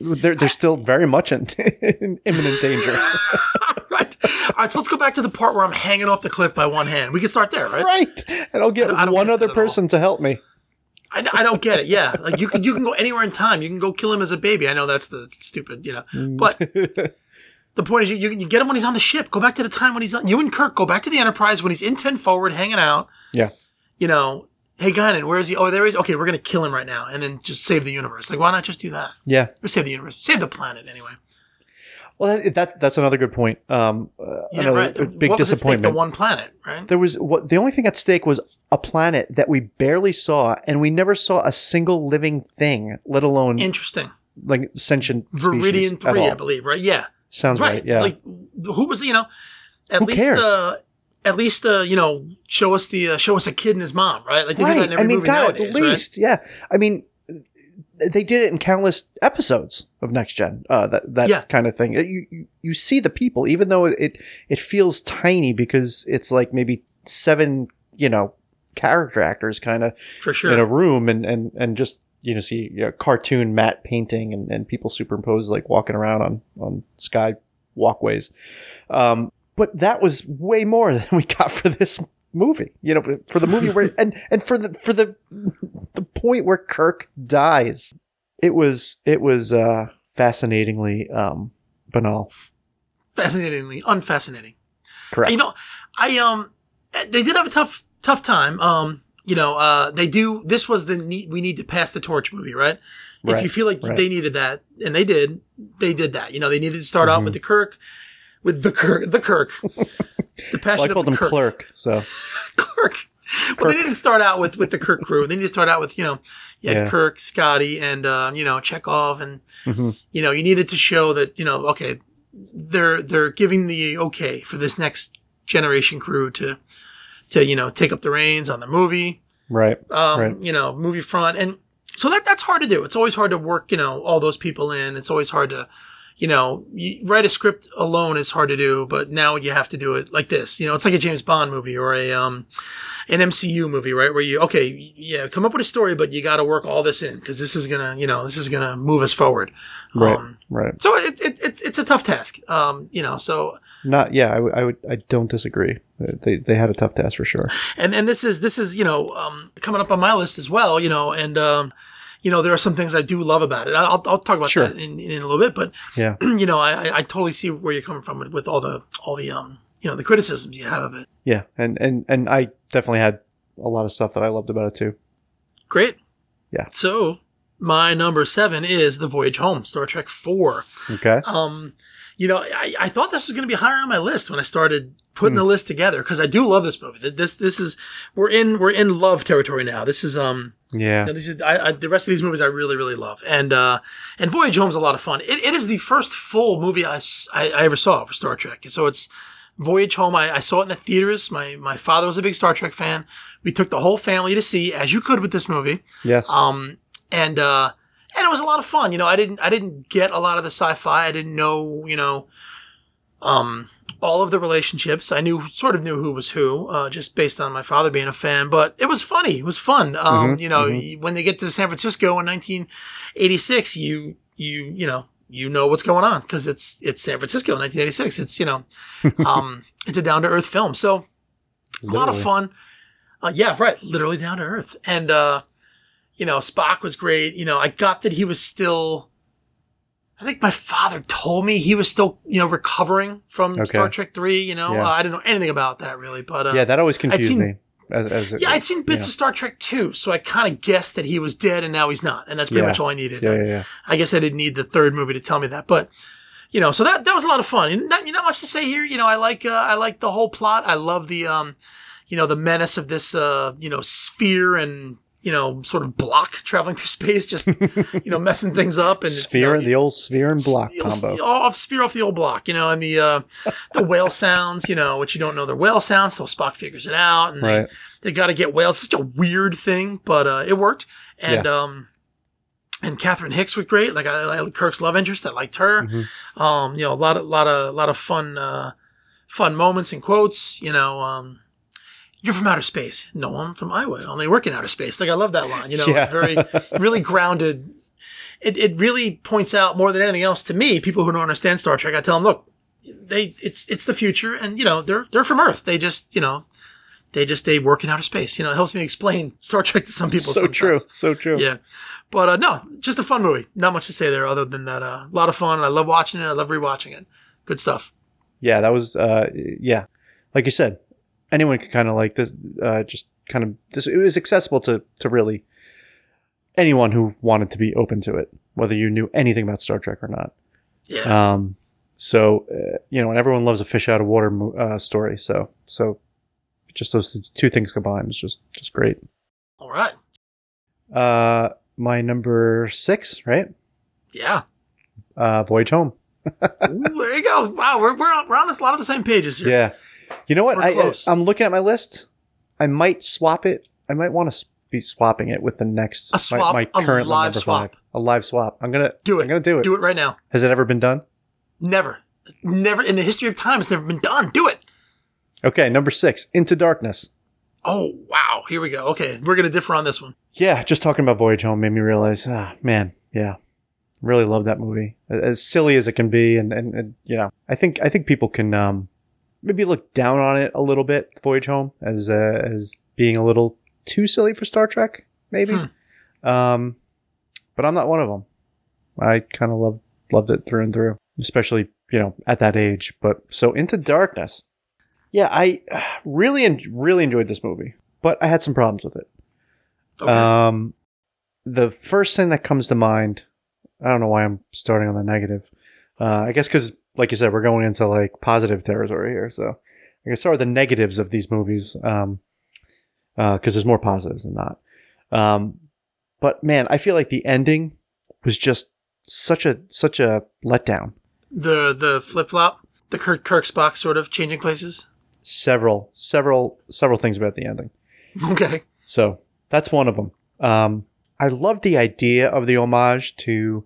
they're, they're still very much in, in imminent danger. right. All right, so let's go back to the part where I'm hanging off the cliff by one hand. We can start there, right? right. And I'll get one other person to help me. I, I don't get it. Yeah, like you can you can go anywhere in time. You can go kill him as a baby. I know that's the stupid, you know. Mm. But the point is, you, you, you get him when he's on the ship. Go back to the time when he's on. You and Kirk go back to the Enterprise when he's in ten forward, hanging out. Yeah. You know, hey Guinan, where is he? Oh, there he is. Okay, we're gonna kill him right now, and then just save the universe. Like, why not just do that? Yeah. Or save the universe, save the planet anyway. Well, that, that that's another good point. Um, uh, Yeah, another right. Big what was at stake? disappointment. The one planet, right? there was what the only thing at stake was a planet that we barely saw, and we never saw a single living thing, let alone Interesting. like sentient Veridian species at three. I believe. Right? Yeah. Sounds right. Yeah. Like who was you know? At Who least cares? uh at least uh, you know, show us the uh, show us a kid and his mom, right? Like they do that in every I mean, movie God, nowadays, at right? least, yeah. I mean, they did it in countless episodes of Next Gen. Uh, that that Yeah. kind of thing. You, you see the people, even though it it feels tiny because it's like maybe seven, you know, character actors kind of For sure. in a room, and and and just you know see you know, cartoon matte painting and, and people superimposed like walking around on on sky walkways. Um, but that was way more than we got for this movie. You know, for, the movie where and and for the for the the point where Kirk dies. It was it was uh fascinatingly um banal. Fascinatingly unfascinating. Correct. You know, I um they did have a tough tough time. Um, you know, uh they do this was the need we need to pass the torch movie, right? If Right, you feel like right. they needed that, and they did, they did that. You know, they needed to start off with the Kirk, with the Kirk, the Kirk, the passion well, I of called the him Kirk. clerk, so Clerk. But they didn't start out with with the Kirk crew. They need to start out with you know, you Yeah. Kirk, Scotty, and um, you know Chekov, and Mhm. you know you needed to show that you know okay, they're they're giving the okay for this next generation crew to to you know take up the reins on the movie Right. um, Right. you know, movie front. And so that, that's hard to do. It's always hard to work, you know, all those people in. It's always hard to, you know, you write a script alone is hard to do, but now you have to do it like this. You know, it's like a James Bond movie or a, um, an MCU movie, right? Where you, okay, yeah, come up with a story, but you got to work all this in because this is going to, you know, this is going to move us forward. Right. Um, Right. so it, it, it's, it's a tough task. Um, you know, so Not. Yeah. I, would- I would. I don't disagree. They they had a tough task for sure. and and this is this is you know um, coming up on my list as well. You know, and um, you know there are some things I do love about it. I'll, I'll talk about Sure. that in, in a little bit, but Yeah. you know I, I- totally see where you're coming from with, with all the all the um you know the criticisms you have of it. Yeah. And and and I definitely had a lot of stuff that I loved about it too. Great. Yeah. So my number seven is the Voyage Home, Star Trek Four. Okay. Um, you know, I, I thought this was going to be higher on my list when I started putting Hmm. the list together because I do love this movie. This this is we're in we're in love territory now. This is um Yeah. You know, these are, I, I, the rest of these movies I really, really love. And, uh, and Voyage Home's a lot of fun. It, it is the first full movie I I ever saw for Star Trek. So it's Voyage Home. I, I saw it in the theaters. My, my father was a big Star Trek fan. We took the whole family to see, as you could with this movie. Yes. Um, and, uh, and it was a lot of fun. You know, I didn't, I didn't get a lot of the sci-fi. I didn't know, you know, um, all of the relationships. I knew, sort of knew who was who, uh, just based on my father being a fan, but it was funny. It was fun. Um, Mhm, you know, mhm. when they get to San Francisco in 1986, you, you, you know, you know what's going on because it's, it's San Francisco in 1986. It's, you know, um, it's a down to earth film. So a lot of fun. Uh, yeah, right. Literally down to earth. And, uh, you know, Spock was great. You know, I got that he was still, I think my father told me he was still, you know, recovering from Okay. Star Trek 3, you know, Yeah. uh, I didn't know anything about that really, but, uh, yeah. That always confused seen- me. As, as yeah, I'd seen bits of Star Trek 2, so I kind of guessed that he was dead and now he's not. And that's pretty Yeah. much all I needed. Yeah. Yeah. Yeah. I guess I didn't need the third movie to tell me that, but you know, so that that was a lot of fun. And not, not much to say here. You know, I like uh, I like the whole plot. I love the um, you know, the menace of this uh, you know, sphere and you know, sort of block traveling through space, just you know, messing things up and it's, you Sphere, know, the old sphere and block the old- combo. the- off spear off the old block, you know, and the uh, the whale sounds, you know, which you don't know they're whale sounds till Spock figures it out, and Right. they, they got to get whales. Such a weird thing, but uh, it worked. And um, and Catherine Hicks was great. Like I, I Kirk's love interest, I liked her. Mhm. Um, you know, a lot of lot of lot of fun uh, fun moments and quotes. You know, um, you're from outer space. No, I'm from Iowa. I only work in outer space. Like I love that line. You know, Yeah. it's very really grounded. It, it really points out more than anything else to me, people who don't understand Star Trek. I tell them, look, they it's it's the future, and you know they're they're from Earth. They just you know they just they work in outer space. You know, it helps me explain Star Trek to some people. So sometimes. true. So true. Yeah. But uh, no, just a fun movie. Not much to say there other than that. A lot of fun. I love watching it. I love rewatching it. Good stuff. Yeah, that was uh yeah. Like you said, anyone could kind of like this uh just kind of this it was accessible to to really anyone who wanted to be open to it, whether you knew anything about Star Trek or not. Yeah. Um so uh, you know, and everyone loves a fish out of water mo- uh, story, so so just those two things combined is just just great. All right. Uh my number 6, right? Yeah. Uh Voyage Home. Ooh, there you go. Wow, we're we're on, we're on a lot of the same pages here. Yeah. You know what? We're I, close. I'm looking at my list. I might swap it. I might want to be swapping it with the next A swap? my, A my current live swap? five. A live swap. I'm gonna Do it. I'm gonna do it. Do it right now. Has it ever been done? Never. Never in the history of time. It's never been done. Do it. Okay, number six, Into Darkness. Oh wow. Here we go. Okay, we're gonna differ on this one. Yeah, just talking about Voyage Home made me realize, ah, man, yeah, really love that movie. As silly as it can be, and, and, and you know, I think I think people can um, maybe look down on it a little bit, Voyage Home, as uh, as being a little too silly for Star Trek, maybe. Um, but I'm not one of them. I kind of loved loved it through and through, especially you know at that age. But so Into Darkness, yeah, I really en- really enjoyed this movie, but I had some problems with it. Okay. Um, the first thing that comes to mind, I don't know why I'm starting on the negative. Uh, I guess because, like you said, we're going into like positive territory here. So I can start with the negatives of these movies. Um, because there's more positives than not. Um, but man, I feel like the ending was just such a such a letdown. The the flip flop, the Kirk Kirk Spock sort of changing places. Several several several things about the ending. Okay. So that's one of them. Um, I love the idea of the homage to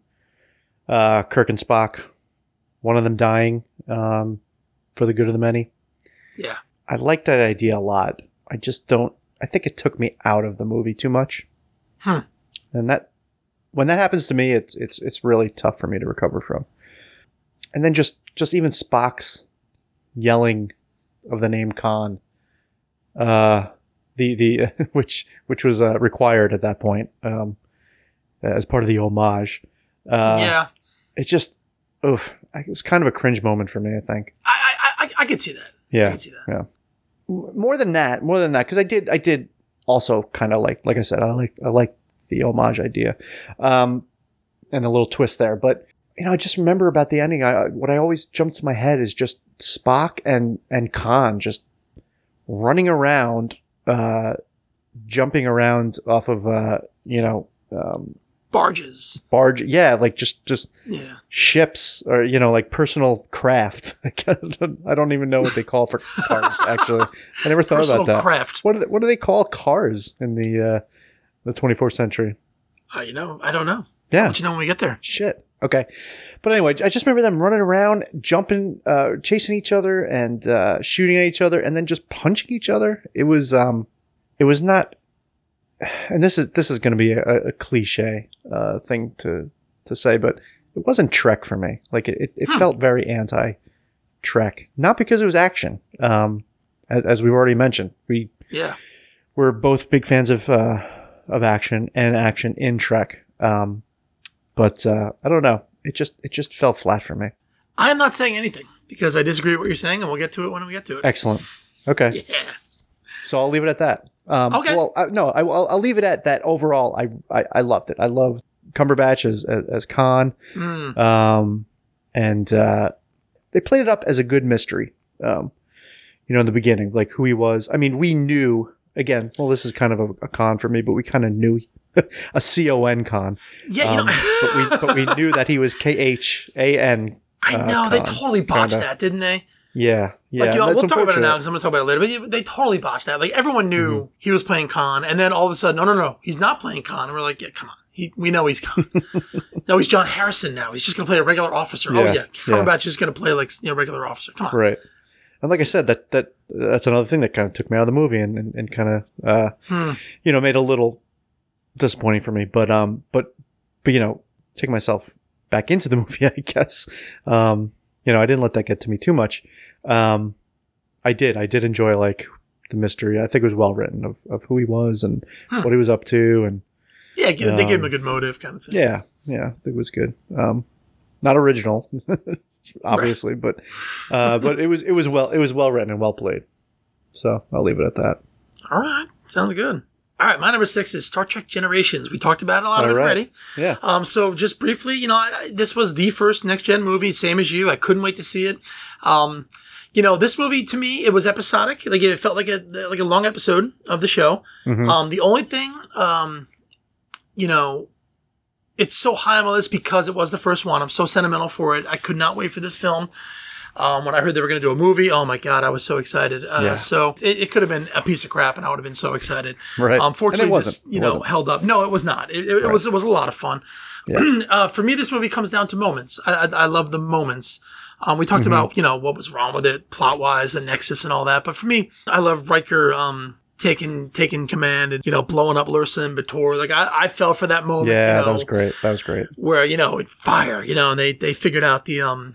uh, Kirk and Spock, one of them dying um, for the good of the many. Yeah. I like that idea a lot. I just don't. I think it took me out of the movie too much. Hmm. And that when that happens to me, it's it's it's really tough for me to recover from. And then just just even Spock's yelling of the name Khan, uh, the the which which was uh, required at that point um, as part of the homage. Uh, yeah. it just, oof, it was kind of a cringe moment for me. I think. I I I, I could see that. I Yeah, could see that. yeah. More than that, more than that, because I did, I did also kind of like, like I said, I like, I like the homage idea, um, and a little twist there. But you know, I just remember about the ending. I what I always jumps to my head is just Spock and and Khan just running around, uh, jumping around off of, uh, you know, um, Barges. barge. Yeah, like just just Yeah. ships or you know like personal craft. I don't even know what they call for cars. Actually, I never thought Personal about that. craft. What do they, what do they call cars in the uh, the 24th century? Uh, you know, I don't know. Yeah, you know when we get there. shit. Okay, but anyway, I just remember them running around, jumping, uh, chasing each other, and uh, shooting at each other, and then just punching each other. It was um, it was not. And this is this is going to be a, a cliche uh, thing to to say, but it wasn't Trek for me. Like it, it, it Hmm. felt very anti Trek, not because it was action. Um, as, as we've already mentioned, we Yeah. we're both big fans of uh, of action and action in Trek. Um, but uh, I don't know. It just it just fell flat for me. I'm not saying anything because I disagree with what you're saying, and we'll get to it when we get to it. Excellent. Okay, Yeah. so I'll leave it at that. Um, Okay. Well, I, no, I, will I'll leave it at that. Overall, I I, I loved it. I loved Cumberbatch as as, as Khan. Mm. um, and uh, they played it up as a good mystery. Um, you know, in the beginning, like who he was. I mean, we knew again. Well, this is kind of a, a con for me, but we kind of knew a C O N con. Yeah, you Um, know, but we but we knew that he was K H A N. I uh, know they totally botched kinda. that, didn't they? Like Yeah, yeah. you know, we'll talk about it now because I'm going to talk about it later. But they totally botched that. Like everyone knew Mm-hmm. he was playing Khan, and then all of a sudden, no, no, no, he's not playing Khan. And we're like, yeah, come on, he, we know he's Khan. no, he's John Harrison now. He's just going to play a regular officer. oh Yeah, yeah, yeah. Cumberbatch is going to play like you know, regular officer. Come on. Right. And like I said, that that that's another thing that kind of took me out of the movie and and, and kind of uh, Hmm. you know made a little disappointing for me. But um, but but you know, taking myself back into the movie, I guess. Um, you know, I didn't let that get to me too much. Um, I did. I did enjoy like the mystery. I think it was well written of, of who he was and Hmm. what he was up to, and Yeah, they gave him Um, a good motive, kind of thing. yeah, yeah, it was good. Um, not original, obviously, but uh, but it was it was well it was well written and well played. So I'll leave it at that. All right, sounds good. All right, my number six is Star Trek Generations. We talked about it a lot of it right. already. Yeah, Um, so just briefly, you know, I- this was the first next gen movie, same as you. I couldn't wait to see it. Um, you know, this movie to me, it was episodic. Like it felt like a like a long episode of the show. Mhm. Um, the only thing, um, you know, it's so high on my list because it was the first one. I'm so sentimental for it. I could not wait for this film. Um, when I heard they were going to do a movie, oh my god, I was so excited. Uh, Yeah. So it, it could have been a piece of crap, and I would have been so excited. right. Um, it this you know held up. No, it was not. It, it, it was it was a lot of fun. Yeah. uh, for me, this movie comes down to moments. I, I, I love the moments. Um, we talked Mm-hmm. about you know what was wrong with it, plot wise, the nexus and all that. But for me, I love Riker um, taking taking command and you know blowing up Lursa and B'Etor. Like I, I fell for that moment. Yeah, you know, that was great. That was great. Where you know it fire, you know, and they they figured out the um,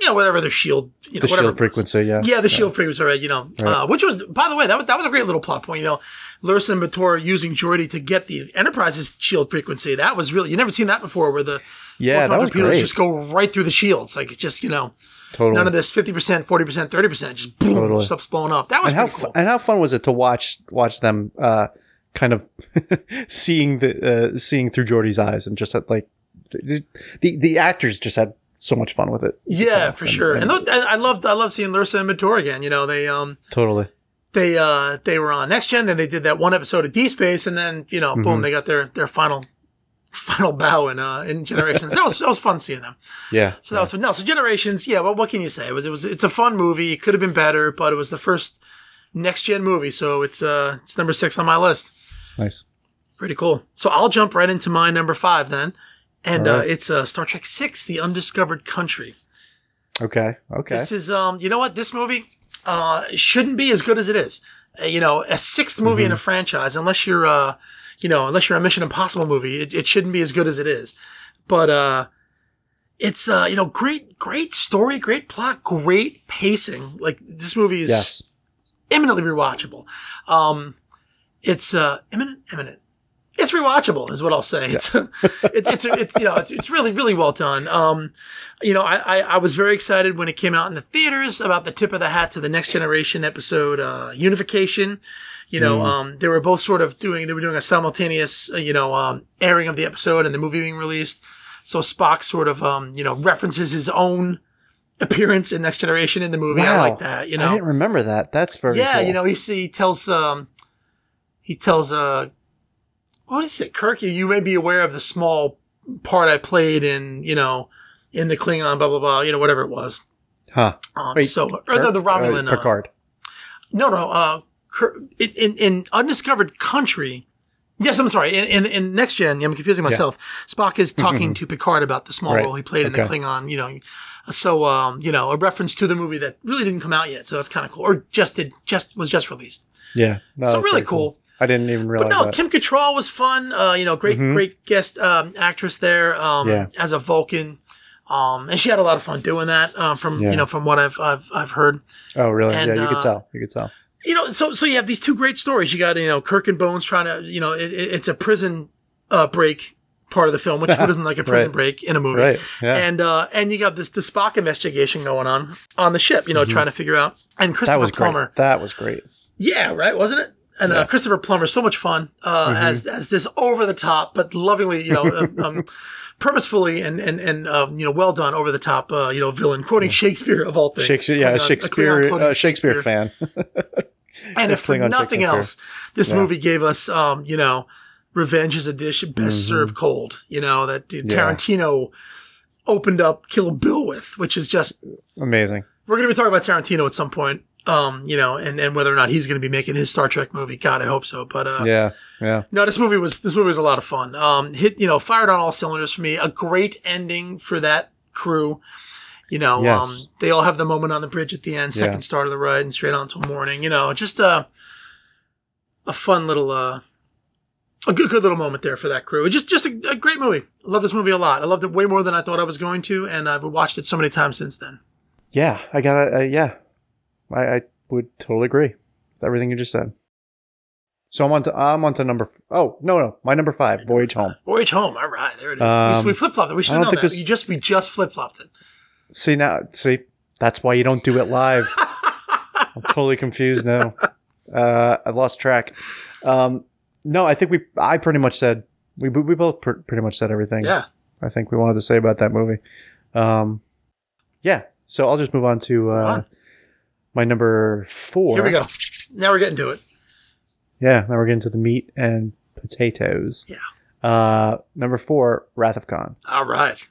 you know whatever their shield, you know, The whatever shield frequency. Yeah. Yeah, the shield frequency, right? You know, Right. uh, which was, by the way, that was that was a great little plot point. You know, Lursa and B'Etor using Geordi to get the Enterprise's shield frequency. That was really you never seen that before, where the Yeah, that was great. just go right through the shields. Like it's just you know Totally. none of this fifty percent, forty percent, thirty percent. Just boom, Totally. stuff's blowing up. That was and how cool. and how fun was it to watch watch them uh, kind of seeing the uh, seeing through Geordi's eyes and just had like the the, the actors just had so much fun with it. yeah, for and- sure. And, and- I I loved I love seeing Lursa and B'Etor again. You know, they um Totally. they uh they were on Next Gen, then they did that one episode of D Space, and then you know, boom, they got their their final final bow in uh in Generations. that was that was fun seeing them. Yeah. So that was no. So Generations, yeah. Well, what can you say? It was it was it's a fun movie. It could have been better, but it was the first next gen movie, so it's uh it's number six on my list. Nice. Pretty cool. So I'll jump right into my number five then, and All uh, it's uh, Star Trek Six: The Undiscovered Country. Okay. Okay. This is um, you know what? This movie uh shouldn't be as good as it is. Uh, you know, a sixth movie Mm-hmm. in a franchise, unless you're uh, you know, unless you're a Mission Impossible movie, it, it shouldn't be as good as it is. But uh, it's uh, you know, great, great story, great plot, great pacing. Like this movie is yes. eminently rewatchable. Um, it's uh, imminent, imminent. It's rewatchable, is what I'll say. It's it's it's it's you know it's it's really really well done. Um, you know, I, I I was very excited when it came out in the theaters about the tip of the hat to the next generation episode, uh, Unification. You know, um, they were both sort of doing they were doing a simultaneous uh, you know um, airing of the episode and the movie being released. So Spock sort of um, you know references his own appearance in Next Generation in the movie. I like that. You know, I didn't remember that. That's very. yeah, cool. you know, he he tells um he tells uh what is it, Kirk? You, you may be aware of the small part I played in, you know, in the Klingon, blah blah blah, you know, whatever it was. Huh. Um, Wait, so or the, the Romulan Uh, uh, Picard. no, no, uh, Kirk, in, in in undiscovered country. Yes, I'm sorry. In, in, in next gen, I'm confusing myself. Spock is talking to Picard about the small Right. role he played in the Klingon. You know, so um, you know, a reference to the movie that really didn't come out yet. So that's kind of cool, or just did just was just released. Yeah. No, so really very cool. I didn't even realize But no, that. Kim Cattrall was fun. Uh, you know, great, great guest um, actress there um, Yeah. as a Vulcan, um, and she had a lot of fun doing that. Uh, from Yeah. you know, from what I've I've, I've heard. oh, really? and, yeah, you uh, could tell. You could tell. You know, so so you have these two great stories. You got you know Kirk and Bones trying to you know it, it- it's a prison uh, break part of the film, which who doesn't like a prison Right. break in a movie? Right. Yeah. And uh, and you got this the Spock investigation going on on the ship. You know, trying to figure out and Mm-hmm. that Christopher was Plummer. great. That was great. Yeah, right, wasn't it? And uh, Christopher Plummer, so much fun uh, Mm-hmm. as as this over the top but lovingly, you know, um, um, purposefully and and and um, you know, well done over the top, uh, you know, villain quoting Shakespeare of all things. Shakespeare, yeah, Klingon- a Klingon Shakespeare, uh, Shakespeare fan. And if for nothing else, this Yeah. movie gave us, um, you know, Revenge is a dish best served cold. You know that dude, Mm-hmm. Yeah. Tarantino opened up Kill Bill with, which is just Amazing. we're going to be talking about Tarantino at some point. Um, you know, and, and whether or not he's going to be making his Star Trek movie. God, I hope so. But, uh, Yeah. Yeah. no, this movie was, this movie was a lot of fun. Um, hit, you know, fired on all cylinders for me. A great ending for that crew. You know, Yes. um, they all have the moment on the bridge at the end, second Yeah. star to the right and straight on till morning. You know, just a, a fun little, uh, a good, good little moment there for that crew. Just, just a, a great movie. I love this movie a lot. I loved it way more than I thought I was going to, and I've watched it so many times since then. Yeah. I gotta, uh, yeah. I, I would totally agree with everything you just said. So I'm on to, I'm on to number, f- oh, no, no. My number five, Voyage Home. Voyage home. All right, there it is. Um, we flip flopped it. We should I have don't known think that. this- You just we just flip flopped it. See now, see, that's why you don't do it live. I'm totally confused now. Uh, I've lost track. Um, no, I think we, I pretty much said, we, we both pr- pretty much said everything. Yeah. I think we wanted to say about that movie. Um, yeah. So I'll just move on to, uh. My number four. Here we go. Now we're getting to it. Yeah. Now we're getting to the meat and potatoes. Yeah. Uh, number four, Wrath of Khan. All right.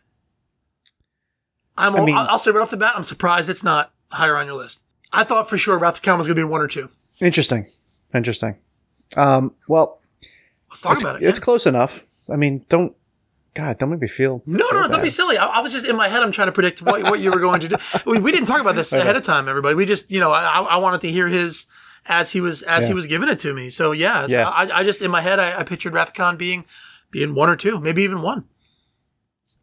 I'm. I mean- I'll, I'll say right off the bat, I'm surprised it's not higher on your list. I thought for sure Wrath of Khan was going to be one or two. Interesting. Interesting. Um, well, Let's talk about it. it's man. close enough. I mean, don't, God, don't make me feel. No, so no, no, don't be silly. I, I was just in my head. I'm trying to predict what, what you were going to do. We, we didn't talk about this ahead of time, everybody. We just, you know, I, I wanted to hear his as he was as he was giving it to me. So yeah, so Yeah. I, I just in my head I, I pictured Khan being being one or two, maybe even one.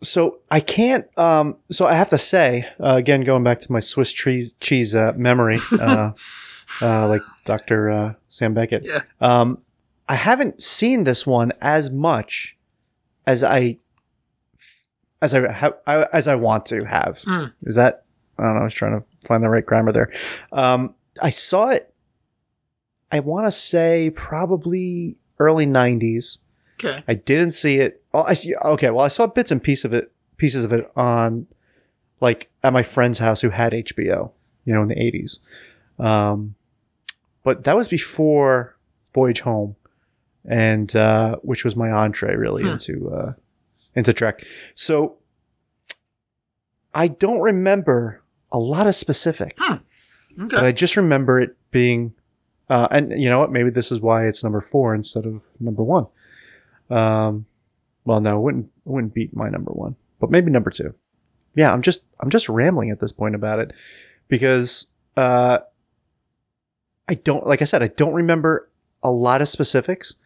So I can't. Um, so I have to say uh, again, going back to my Swiss cheese cheese uh, memory, uh, uh, like Doctor uh, Sam Beckett. Yeah. Um, I haven't seen this one as much as I as I, ha- as I want to have. Mm. Is that I don't know. I was trying to find the right grammar there. Um, I saw it. I want to say probably early '90s. Okay. I didn't see it. Oh, I see. Okay, well, I saw bits and pieces of it, pieces of it on, like, at my friend's house who had HBO, you know, in the eighties. Um, but that was before Voyage Home, and uh, which was my entree really Hmm. into uh, into Trek. So I don't remember a lot of specifics, Hmm. but I just remember it being. Uh, and you know what? Maybe this is why it's number four instead of number one. Um, well, no, it wouldn't it wouldn't beat my number one, but maybe number two. Yeah, I'm just I'm just rambling at this point about it because uh, I don't like I said I don't remember a lot of specifics.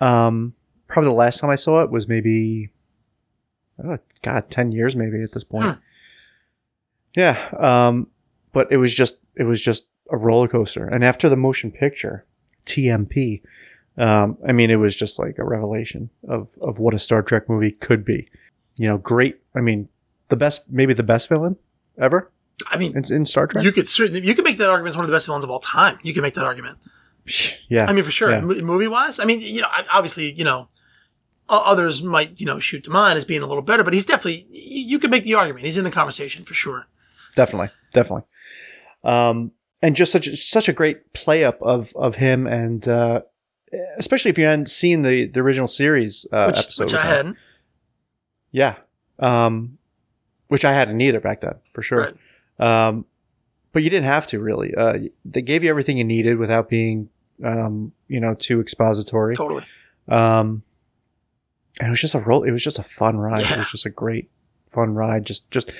Um, probably the last time I saw it was maybe I don't know, God, ten years maybe at this point. Hmm. Yeah, um, but it was just it was just a roller coaster, and after the motion picture, TMP, um, I mean, it was just like a revelation of of what a Star Trek movie could be. You know, great. I mean, the best, maybe the best villain ever I mean, in, in Star Trek. you could certainly you could make that argument as one of the best villains of all time. You can make that argument. Yeah, I mean, for sure, Yeah. movie wise. I mean, you know, obviously, you know, others might you know shoot to mine as being a little better, but he's definitely you could make the argument. He's in the conversation for sure. definitely, definitely. Um, and just such a, such a great play up of of him, and uh, especially if you hadn't seen the the original series uh, Which, episode, which I him. hadn't. Yeah. Um, which I hadn't either back then, for sure. Um, but you didn't have to really. Uh, they gave you everything you needed without being, um, you know, too expository. Totally. Um, and it was just a roll. It was just a fun ride. It was just a great, fun ride. Just, just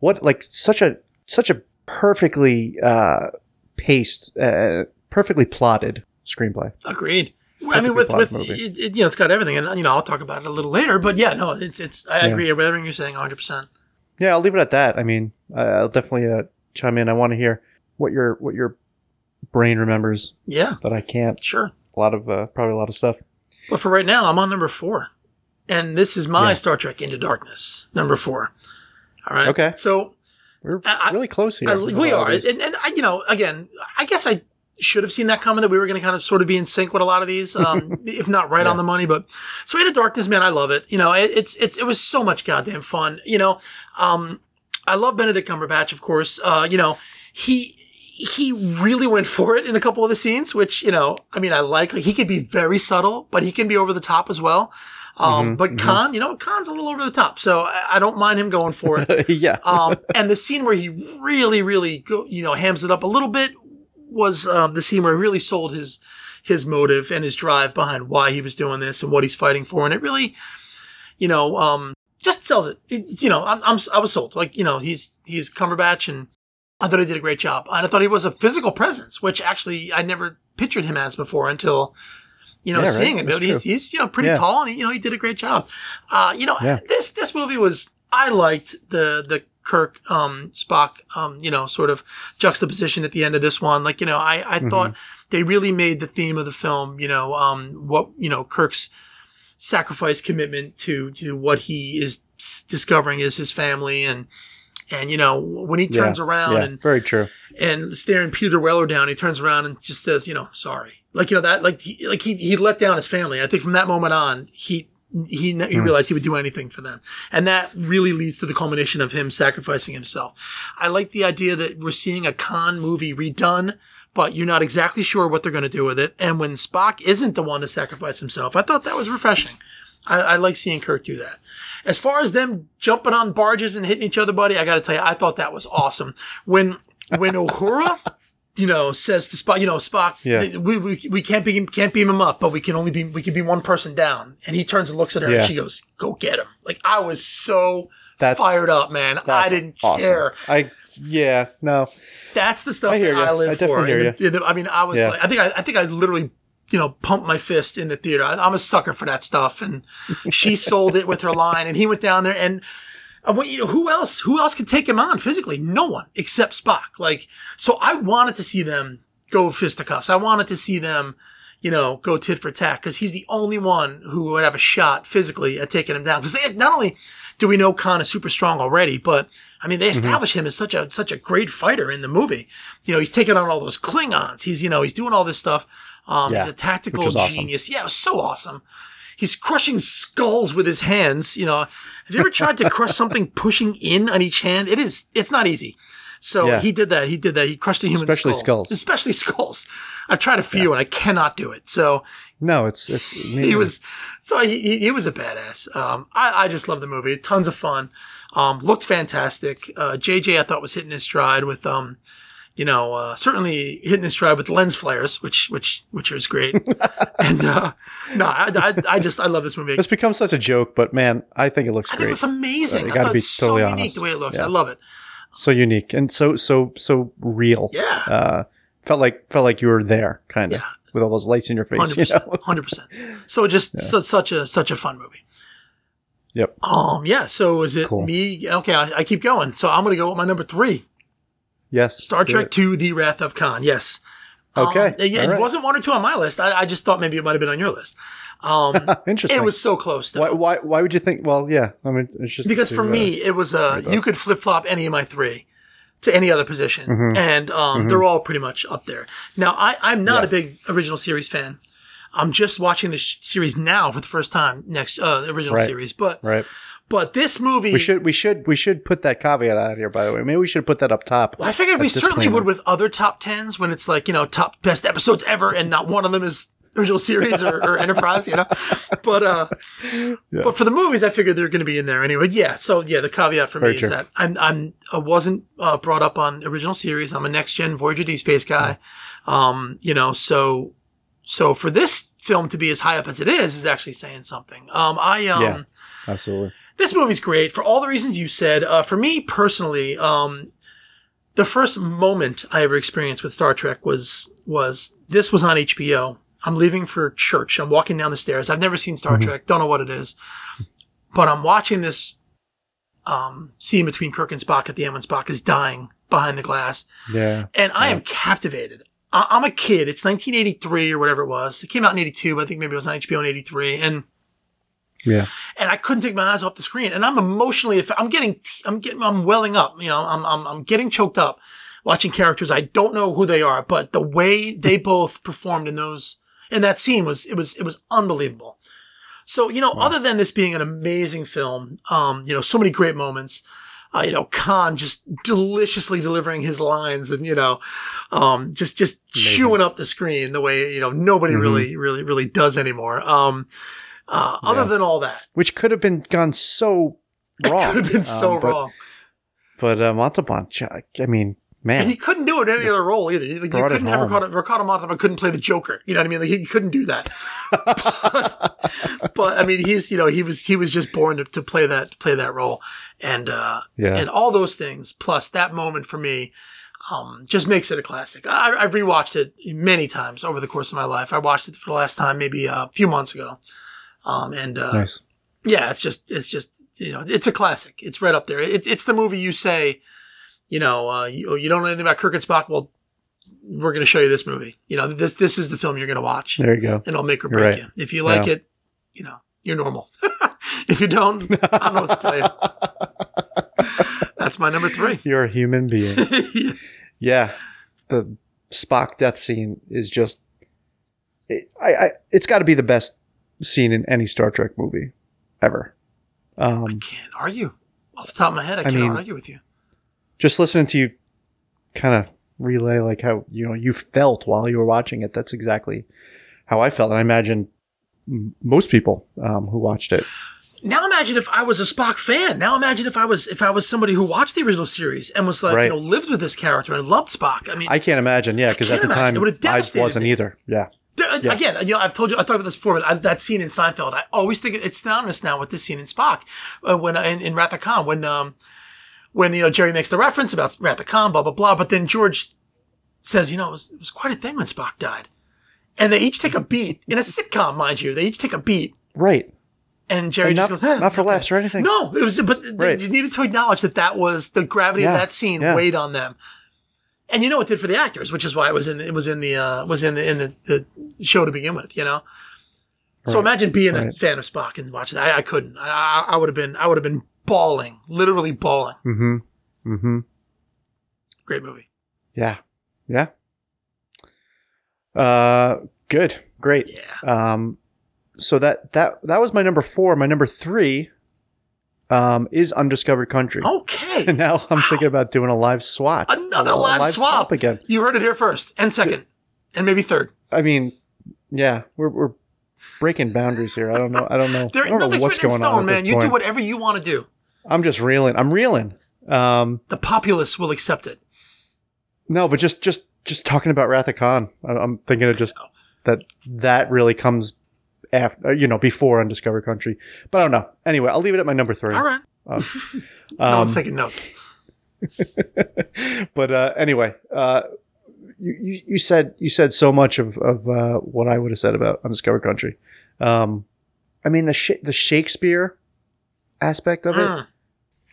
what like such a such a perfectly uh, paced, uh, perfectly plotted screenplay. Agreed. I mean, with with it, it, you know, it's got everything, and you know, I'll talk about it a little later. But yeah, no, it's it's. I Yeah. agree with everything you're saying, 100. percent Yeah, I'll leave it at that. I mean, I'll definitely uh, chime in. I want to hear what your what your brain remembers Yeah, But I can't. sure. A lot of uh, probably a lot of stuff. But for right now, I'm on number four, and this is my Yeah. Star Trek Into Darkness, number four. All right. Okay. So We're I- really close here. I, we are, and, and I, you know, again, I guess I should have seen that coming that we were going to kind of sort of be in sync with a lot of these, um, if not right Yeah. on the money. But so Into Darkness, man, I love it. You know, it, it's it's it was so much goddamn fun. You know, um, I love Benedict Cumberbatch, of course. Uh, you know, he he really went for it in a couple of the scenes, which you know, I mean, I like. Like he can be very subtle, but he can be over the top as well. Um, Mhm, but mhm. Khan, you know, Khan's a little over the top, so I, I don't mind him going for it yeah. um, and the scene where he really, really, go, you know, hams it up a little bit was um, the scene where he really sold his his motive and his drive behind why he was doing this and what he's fighting for, and it really, you know, um, just sells it. It- you know, I'm, I'm I was sold. Like, you know, he's he's Cumberbatch, and I thought he did a great job. And I thought he was a physical presence, which actually I never pictured him as before until. You know, Yeah, right. seeing him, but he's, he's, you know, pretty Yeah. tall and, he, you know, he did a great job. Uh, you know, Yeah. this, this movie was, I liked the, the Kirk, um, Spock, um, you know, sort of juxtaposition at the end of this one. Like, you know, I, I Mm-hmm. thought they really made the theme of the film, you know, um, what, you know, Kirk's sacrifice commitment to, to what he is discovering is his family. And, and, you know, when he turns Yeah. around yeah. and, very true. and staring Peter Weller down, he turns around and just says, you know, sorry. Like, you know, that, like, he, like he, he let down his family. And I think from that moment on, he, he, he Hmm. realized he would do anything for them. And that really leads to the culmination of him sacrificing himself. I like the idea that we're seeing a Khan movie redone, but you're not exactly sure what they're going to do with it. And when Spock isn't the one to sacrifice himself, I thought that was refreshing. I, I like seeing Kirk do that. As far as them jumping on barges and hitting each other, buddy, I got to tell you, I thought that was awesome. When when Uhura, you know, says to Spock, you know, Spock, Yeah. we, we we can't beam can't beam him up, but we can only be we can be one person down. And he turns and looks at her, Yeah. and she goes, "Go get him!" Like I was so That's- fired up, man. I didn't awesome. care. I yeah no That's the stuff I hear that I live I for. the- the- I mean, I was Yeah. like, I think I, I think I literally, you know, pump my fist in the theater. I, I'm a sucker for that stuff, and she sold it with her line, and he went down there and. I want you know who else? Who else could take him on physically? No one except Spock. Like, so I wanted to see them go fisticuffs. I wanted to see them, you know, go tit for tat because he's the only one who would have a shot physically at taking him down. Because not only do we know Khan is super strong already, but I mean, they mm-hmm. establish him as such a such a great fighter in the movie. You know, he's taking on all those Klingons. He's you know he's doing all this stuff. Um, Yeah, he's a tactical was awesome. genius. Yeah, it was so awesome. He's crushing skulls with his hands. You know, have you ever tried to crush something pushing in on each hand? It is. It's not easy. So Yeah. he did that. He did that. He crushed a human skull. Especially skull. skulls. Especially skulls. I've tried a few and I cannot do it. So No, it's it's he was so he, he, he was a badass. Um, I, I just love the movie. Tons of fun. Um, looked fantastic. Uh, JJ I thought was hitting his stride with um, you know, uh, certainly hitting his stride with lens flares, which which which is great. and uh, no, I, I I just I love this movie. It's become such a joke, but man, I think it looks I great. looks amazing. Uh, you I gotta thought be it's so totally unique honest. the way it looks. Yeah. I love it. so unique and so so so real. Yeah. Uh, felt like felt like you were there, kind of, Yeah. with all those lights in your face. Hundred You percent, know? hundred percent. So just su- such a such a fun movie. Yep. Um. Yeah. So is it Cool. me? Okay. I, I keep going. So I'm gonna go with my number three. Yes. Star Trek it. Two: The Wrath of Khan. Yes. Um, Okay, yeah, all it wasn't one or two on my list. I, I just thought maybe it might have been on your list. Um, Interesting. it was so close. Though. Why, why? Why would you think? Well, yeah. I mean, it's just because to, for uh, me, it was uh, you could flip flop any of my three to any other position, Mm-hmm. and um, they're all pretty much up there. Now, I, I'm not Yeah. a big original series fan. I'm just watching the sh- series now for the first time. Next, uh, the original Right. series, but right. But this movie, We should we should we should put that caveat out here. By the way, maybe we should put that up top. Well, I figured we certainly would with other top tens when it's like you know top best episodes ever, and not one of them is original series or, or Enterprise, you know. But uh, but for the movies, I figured they're going to be in there anyway. Yeah. So yeah, the caveat for Very me true. is that I'm I'm I wasn't uh, brought up on original series. I'm a next gen Voyager D space guy. Um, you know, so so for this film to be as high up as it is is actually saying something. Um, I um. Yeah. Absolutely. This movie's great for all the reasons you said. Uh, for me personally, um, the first moment I ever experienced with Star Trek was was this was on HBO. I'm leaving for church. I'm walking down the stairs. I've never seen Star Trek. Don't know what it is, but I'm watching this um, scene between Kirk and Spock at the end when Spock is dying behind the glass, Yeah. and I am captivated. I- I'm a kid. It's 1983 or whatever it was. It came out in 82, but I think maybe it was on HBO in 83, and Yeah. and I couldn't take my eyes off the screen. And I'm emotionally, aff- I'm getting, I'm getting, I'm welling up. You know, I'm, I'm, I'm getting choked up watching characters. I don't know who they are, but the way they both performed in those, in that scene was, it was, it was unbelievable. So, you know, other than this being an amazing film, um, you know, so many great moments, uh, you know, Khan just deliciously delivering his lines and, you know, um, just, just chewing up the screen the way, you know, nobody really, really, really does anymore. Um, uh, other Yeah. than all that, Which could have been gone so wrong. it could have been so Um, but- wrong. But uh, Montalban, I mean, man, And he couldn't do it in any other role either. Like, you couldn't have. Ricardo, Ricardo Montalban couldn't play the Joker. You know what I mean? Like he couldn't do that. but, but, I mean, he's you know he was he was just born to, to play that play that role, and uh, Yeah. and all those things plus that moment for me. Um, just makes it a classic. I, I've rewatched it many times over the course of my life. I watched it for the last time maybe a few months ago, um, and uh, nice. yeah, it's just, it's just, you know, it's a classic. It's right up there. It, it's the movie you say, you know, uh, you, you don't know anything about Kirk and Spock. Well, we're going to show you this movie. You know, this, this is the film you're going to watch There you go. and it'll make or break right. you. If you like Yeah. it, you know, you're normal. if you don't, I don't know what to tell you. That's my number three. You're a human being. yeah, the Spock death scene is just. It, I, I, it's got to be the best scene in any Star Trek movie ever. Um, Can't argue. Off the top of my head, I, cannot mean- argue with you. just listening to you kind of relay like how you know you felt while you were watching it that's exactly how i felt and i imagine m- most people um, who watched it Now imagine if I was a Spock fan. Now imagine if I was if I was somebody who watched the original series and was like, Right. you know, lived with this character and loved Spock. I mean, i can't imagine yeah because at the imagine. time i wasn't me. either yeah There- Yeah. Again, you know, I've told you, I talked about this before, but I, that scene in Seinfeld, I always think it's synonymous now with this scene in Spock, uh, when uh, in, in Wrath of Khan, when um, when you know Jerry makes the reference about Wrath of Khan, blah blah blah, but then George says, you know, it was, it was quite a thing when Spock died, and they each take a beat in a sitcom, mind you, they each take a beat, right and Jerry And just not, goes, "Huh, not for okay." laughs or anything No, it was, but they Right. just needed to acknowledge that that was the gravity of that scene yeah. weighed on them. And you know it did for the actors, which is why it was in it was in the uh, was in the in the, the show to begin with. You know, so imagine being a fan of Spock and watching. that. I, I couldn't. I, I would have been. I would have been bawling, literally bawling. mm-hmm mm-hmm Great movie. yeah yeah uh good great Yeah. Um, so that that that was my number four. My number three, um, is Undiscovered Country. Okay. And now I'm thinking about doing a live swat. Another A live, swap. again. You heard it here first, and second, and maybe third. I mean, yeah, we're, we're breaking boundaries here. I don't know. I don't know. There, I don't know what's going on. stone, at man. You do whatever you want to do. I'm just reeling. I'm reeling. Um, The populace will accept it. no, but just just just talking about Wrath of Khan. I'm thinking of just that that really comes after you know before Undiscovered Country. But I don't know. Anyway, I'll leave it at my number three. All right. Um, no one's taking notes. but uh, anyway, uh, you, you you said you said so much of of uh, what I would have said about Undiscovered Country. Um, I mean the sh- the Shakespeare aspect of it. Mm.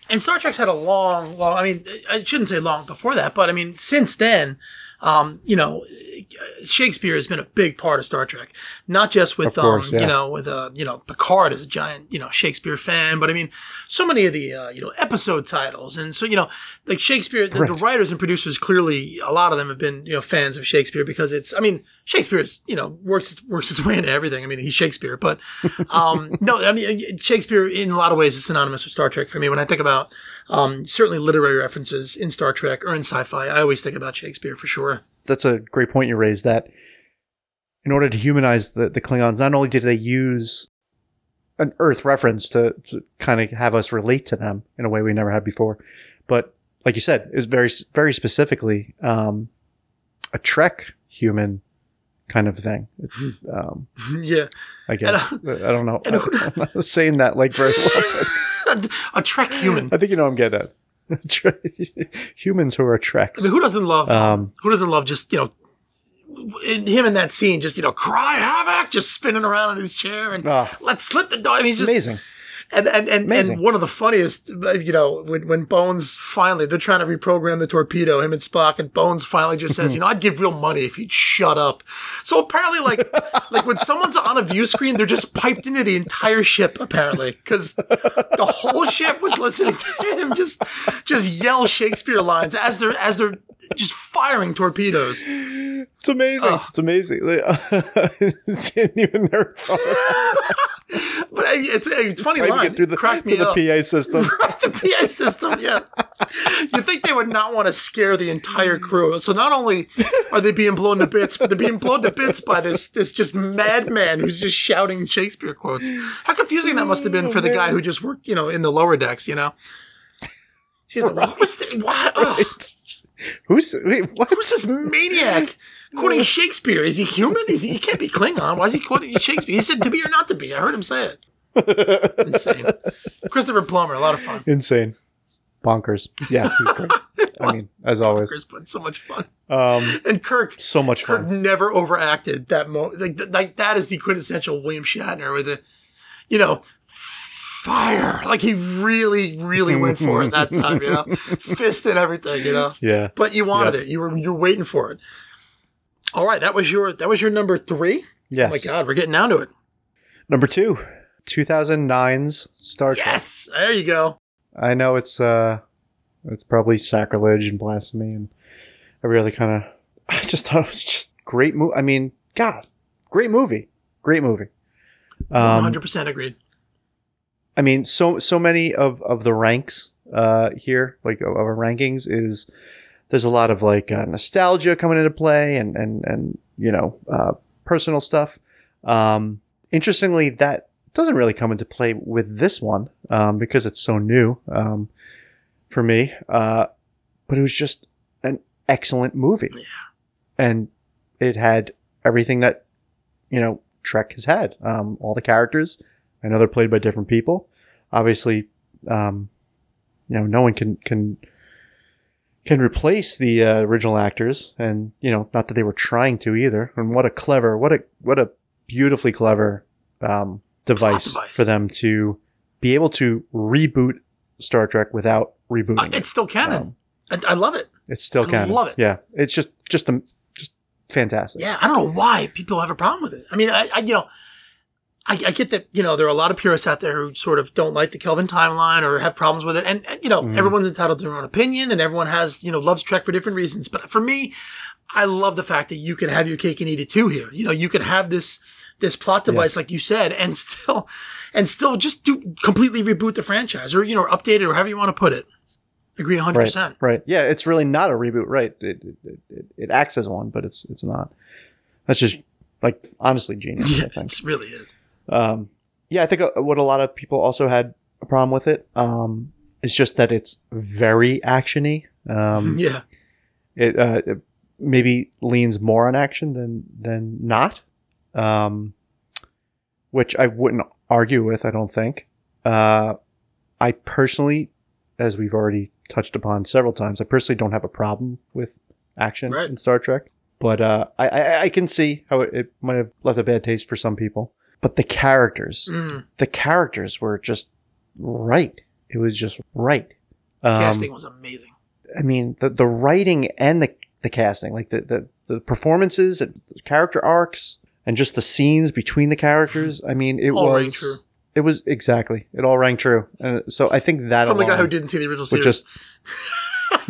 And Star Trek's had a long, long. I mean, I shouldn't say long before that, but I mean, since then, um, you know, Shakespeare has been a big part of Star Trek. Not just with, course, um, yeah. you know, with uh, you know, Picard is a giant, you know, Shakespeare fan, but I mean, so many of the, uh, you know, episode titles, and so you know, like Shakespeare, the, the writers and producers clearly, a lot of them have been, you know, fans of Shakespeare because it's, I mean, Shakespeare's, you know, works works its way into everything. I mean, he's Shakespeare, but um, no, I mean, Shakespeare in a lot of ways is synonymous with Star Trek for me. When I think about um, certainly literary references in Star Trek or in sci-fi, I always think about Shakespeare for sure. That's a great point you raised. That in order to humanize the the Klingons, not only did they use an Earth reference to, to kind of have us relate to them in a way we never had before, but like you said, it was very very specifically um, a Trek human kind of thing. Um, yeah, I guess I don't know. and- I'm not saying that like very well. A Trek human. I think you know I'm getting at. Humans who are Treks. I mean, who doesn't love? Um, who doesn't love just you know in- him in that scene? Just you know, cry havoc, just spinning around in his chair and Ah. let's slip the dog. I mean, he's just Amazing. And and and, Amazing. and one of the funniest, uh, you know, when, when Bones finally they're trying to reprogram the torpedo, him and Spock, and Bones finally just says, you know, I'd give real money if he'd shut up. So apparently, like like when someone's on a view screen, they're just piped into the entire ship apparently because the whole ship was listening to him just just yell Shakespeare lines as they're as they're just firing torpedoes. It's amazing. It's amazing. Didn't even never thought But I- it's it's a funny trying to line. get through the, Cracked me through the up. PA system. the PA system, yeah. You think they would not want to scare the entire crew. So not only are they being blown to bits, but they're being blown to bits by this this just madman who's just shouting Shakespeare quotes. How confusing that must have been for the guy who just worked, you know, in the lower decks, you know? She's like, what was the, what? Ugh, Who's wait, what? who's this maniac quoting Shakespeare? Is he human? Is he, he can't be Klingon. Why is he quoting Shakespeare? He said to be or not to be. I heard him say it. Insane. Christopher Plummer, a lot of fun. Insane. Bonkers. Yeah, he's great. I mean, as always. Chris, but so much fun. Um, And Kirk, so much Kirk fun. never overacted that moment. Like, like that is the quintessential William Shatner with the, you know, fire. Like he really, really went for it that time. You know, fist and everything. You know, Yeah. but you wanted Yeah. it. You were you were waiting for it. All right, that was your that was your number three. Yes. Oh my God, we're getting down to it. Number two, 2009's Star Trek. Yes, there you go. I know it's uh, it's probably sacrilege and blasphemy, and I really kind of, I just thought it was just great movie. I mean, God, great movie, great movie. Um, hundred percent agreed. I mean, so so many of of the ranks uh here, like of our rankings, is there's a lot of like uh, nostalgia coming into play, and and and you know, uh, personal stuff. Um, interestingly, that doesn't really come into play with this one um, because it's so new um, for me. Uh, but it was just an excellent movie, and it had everything that you know Trek has had. Um, all the characters. I know they're played by different people. Obviously, um, you know, no one can can can replace the uh, original actors, and you know, not that they were trying to either. And what a clever, what a what a beautifully clever um, device, device. for them to be able to reboot Star Trek without rebooting. Uh, it. it's still canon. I, I love it. It's still canon. I canon. love it. Yeah, it's just just a, just fantastic. Yeah, I don't know why people have a problem with it. I mean, I, I you know, I, I get that you know there are a lot of purists out there who sort of don't like the Kelvin timeline or have problems with it, and, and, you know Mhm. everyone's entitled to their own opinion, and everyone has you know loves Trek for different reasons. But for me, I love the fact that you can have your cake and eat it too. Here, you know, you can have this this plot device like you said, and still and still just do completely reboot the franchise or you know update it or however you want to put it. Agree 100. Right. percent Right. Yeah, it's really not a reboot. Right. It, it, it, it acts as one, but it's it's not. That's just like honestly genius. Yeah, I think. it really is. Um, yeah, I think uh, what a lot of people also had a problem with it um, is just that it's very actiony. Um, Yeah, it, uh, it maybe leans more on action than than not, um, which I wouldn't argue with. I don't think. Uh, I personally, as we've already touched upon several times, I personally don't have a problem with action Right. in Star Trek, but uh, I, I I can see how it, it might have left a bad taste for some people. But the characters, Mm, the characters were just right. It was just right. Um, casting was amazing. I mean, the the writing and the the casting, like the the, the performances and the character arcs, and just the scenes between the characters. I mean, it All was true. it was exactly it all rang true, and so I think that From the guy who didn't see the original series. just.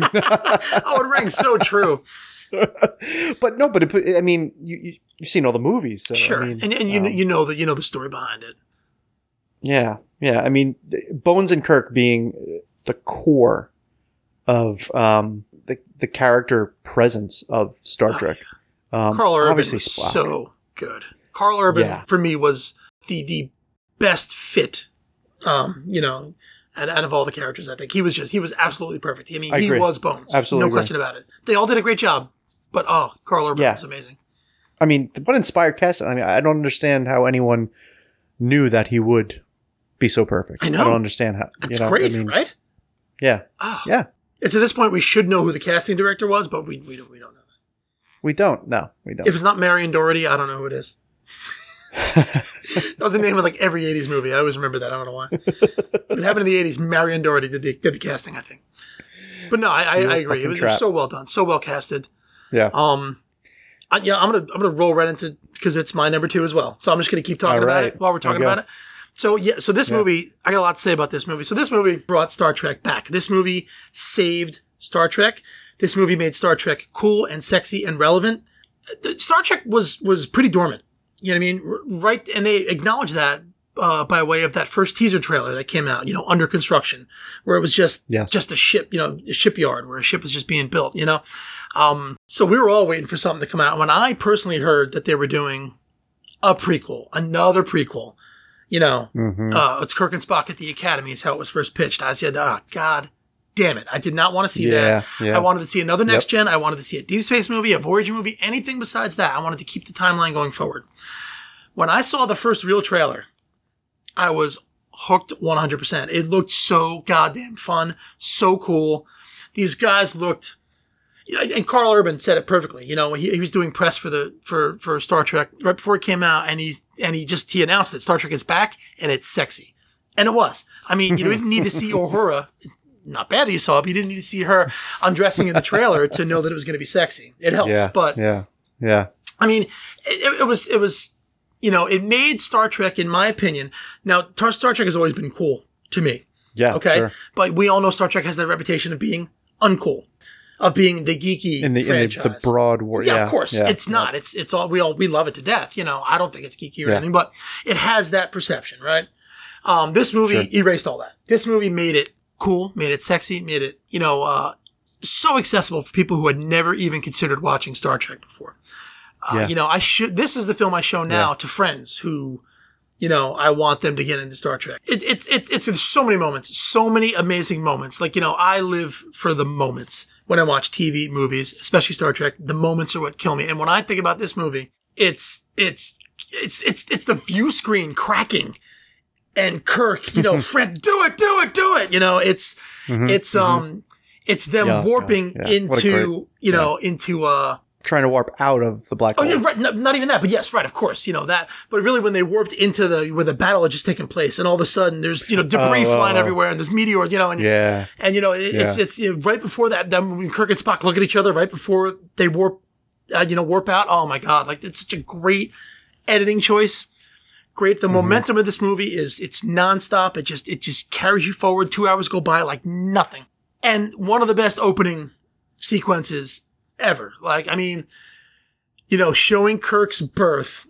oh, it rang so true. but no, but it, I mean, you, you you've seen all the movies, so I sure, mean, and and you um, you know that you know the story behind it. Yeah, yeah. I mean, Bones and Kirk being the core of um, the the character presence of Star Oh, Trek. Um, Karl Urban obviously was Spock. so good. Karl Urban Yeah. for me was the the best fit. Um, you know, out, out of all the characters, I think he was just he was absolutely perfect. I mean, I he agree. was Bones, Absolutely no agree. question about it. They all did a great job, but oh, Karl Urban Yeah. was amazing. I mean, what inspired casting? I mean, I don't understand how anyone knew that he would be so perfect. I know. I don't understand how. That's you know, great, I mean, right? Yeah, Oh, yeah. It's at this point we should know who the casting director was, but we we don't we don't know. That. We don't. No, we don't. If it's not Marion Dougherty, I don't know who it is. That was the name of like every '80s movie. I always remember that. I don't know why. it happened in the '80s. Marion Dougherty did the did the casting, I think. But no, I, I, I agree. It was, it was so well done, so well casted. Yeah. Um, I, yeah, I'm gonna I'm gonna roll right into because it's my number two as well. So I'm just gonna keep talking All about it while we're talking about it. So yeah, so this Yeah. movie, I got a lot to say about this movie. So this movie brought Star Trek back. This movie saved Star Trek. This movie made Star Trek cool and sexy and relevant. Star Trek was was pretty dormant. You know what I mean? Right, and they acknowledged that uh, by way of that first teaser trailer that came out. You know, under construction, where it was just Yes. just a ship. You know, a shipyard where a ship was just being built. You know, um, so we were all waiting for something to come out. When I personally heard that they were doing a prequel, another prequel, you know, Mhm. uh, it's Kirk and Spock at the Academy is how it was first pitched. I said, "Ah, God damn it! I did not want to see yeah, that. yeah. I wanted to see another next Yep. gen. I wanted to see a Deep Space movie, a Voyager movie, anything besides that. I wanted to keep the timeline going forward. When I saw the first real trailer, I was hooked 100%. It looked so goddamn fun, so cool. These guys looked, and Karl Urban said it perfectly. You know, he, he was doing press for the for for Star Trek right before it came out, and he's and he just he announced that Star Trek is back and it's sexy, and it was. I mean, you didn't need to see Uhura. Not bad that you saw it, but you didn't need to see her undressing in the trailer to know that it was going to be sexy. It helps, yeah, but yeah, yeah. I mean, it, it was it was you know it made Star Trek, in my opinion. Now, Star Trek has always been cool to me. Yeah, Okay, sure. but we all know Star Trek has that reputation of being uncool, of being the geeky In the, in the, franchise. the broad war. yeah, Yeah, of course, yeah, it's yeah. not. It's it's all we all we love it to death. You know, I don't think it's geeky or Yeah. anything, but it has that perception, right? Um, this movie Sure. erased all that. This movie made it cool, made it sexy, made it you know uh, so accessible for people who had never even considered watching Star Trek before. Uh, Yeah. You know, I should. This is the film I show now to friends who, you know, I want them to get into Star Trek. It, it's it's it's there's so many moments, so many amazing moments. Like you know, I live for the moments when I watch TV, movies, especially Star Trek. The moments are what kill me. And when I think about this movie, it's it's it's it's it's the view screen cracking. And Kirk, you know, Fred, do it, do it, do it. You know, it's Mhm, it's mhm. um it's them Yeah, warping yeah, yeah. Into you know into uh trying to warp out of the black hole. Oh hole. yeah, right. No, not even that, but yes, right. Of course, you know that. But really, when they warped into the where the battle had just taken place, and all of a sudden there's you know debris Oh, oh, flying oh. everywhere, and there's meteors, you know, and Yeah, and you know it, it's Yeah. it's you know, right before that. Then when Kirk and Spock look at each other right before they warp, uh, you know, warp out. Oh my god, like it's such a great editing choice. Great. The Mm-hmm. momentum of this movie is it's nonstop. It just it just carries you forward. Two hours go by like nothing, and one of the best opening sequences ever. Like I mean, you know, showing Kirk's birth,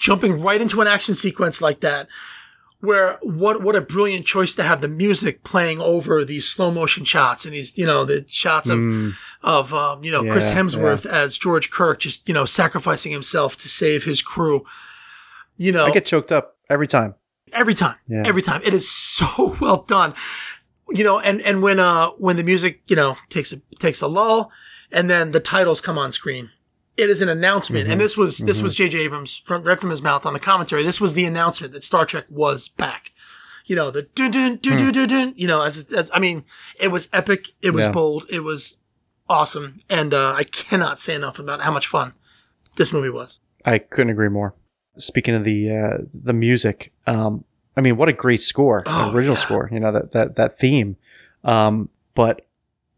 jumping right into an action sequence like that where what what a brilliant choice to have the music playing over these slow motion shots and these you know the shots of Mm, of um, you know Chris Yeah, Hemsworth as George Kirk just you know sacrificing himself to save his crew. You know, I get choked up every time. every time, Yeah. every time. It is so well done. You know, and and when uh when the music you know takes a takes a lull, and then the titles come on screen. It is an announcement, Mm-hmm. and this was this was J.J. Abrams from right from his mouth on the commentary. This was the announcement that Star Trek was back. You know the dun dun dun dun dun. dun you know, as, as I mean, it was epic. It was Yeah. bold. It was awesome, and uh, I cannot say enough about how much fun this movie was. I couldn't agree more. Speaking of the uh, the music, um, I mean, what a great score, Oh, original yeah. score. You know that that that theme. Um, but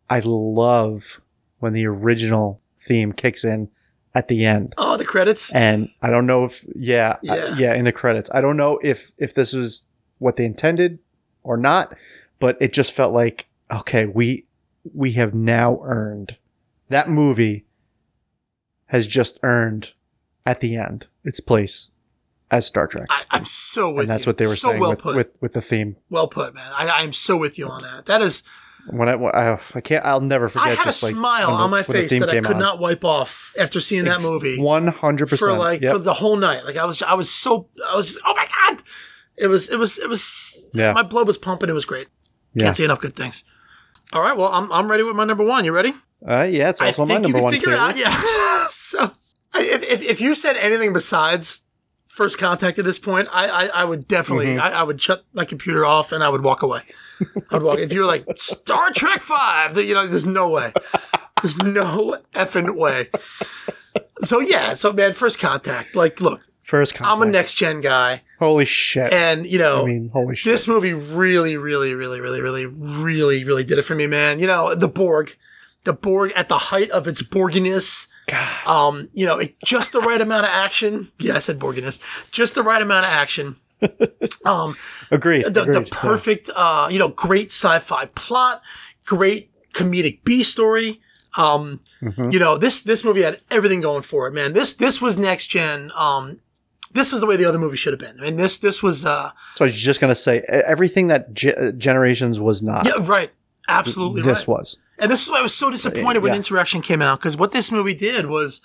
I love when the original theme kicks in at the end, Oh, the credits. and I don't know if yeah I- Yeah. yeah in the credits. I don't know if if this was what they intended or not, but it just felt like okay, we we have now earned that movie has just earned at the end its place as Star Trek. I, I'm so with and that's you. what they were so saying well with, put. with with the theme. well put, man. I, I'm so with you on that. That is, When I, when I I can't I'll never forget I had a like smile the- on my face that I could on. not wipe off after seeing that movie One hundred percent for like for the whole night. Like I was, I was so, I was just, oh my god! It was, it was, it was. Yeah. My blood was pumping. It was great. Yeah. Can't say enough good things. All right, well, I'm I'm ready with my number one. You ready? Uh, yeah, it's also my number one. figure out. Yeah. so, if, if if you said anything besides first contact at this point, I I, I would definitely Mm-hmm. I, I would shut my computer off and I would walk away. I would walk. if you were like Star Trek Five, you know, there's no way. There's no effing way. So yeah, so man, first contact. Like, look, First contact. I'm a next gen guy, Holy shit! and you know, I mean, holy shit! this movie really, really, really, really, really, really, really did it for me, man. You know, the Borg, the Borg at the height of its Borginess. God. Um, you know, it, just the right amount of action. Yeah, I said Borginess. Just the right amount of action. Um, Agreed. the, the agreed. perfect, uh, you know, great sci-fi plot, great comedic B story. Um, Mhm. you know, this, this movie had everything going for it, man. This, this was next gen. Um, this was the way the other movie should have been. I mean, this, this was, uh, So I was just gonna say e- everything that Ge- Generations was not. yeah, right. Absolutely this right. was. And this is why I was so disappointed when Yeah. Insurrection came out because what this movie did was,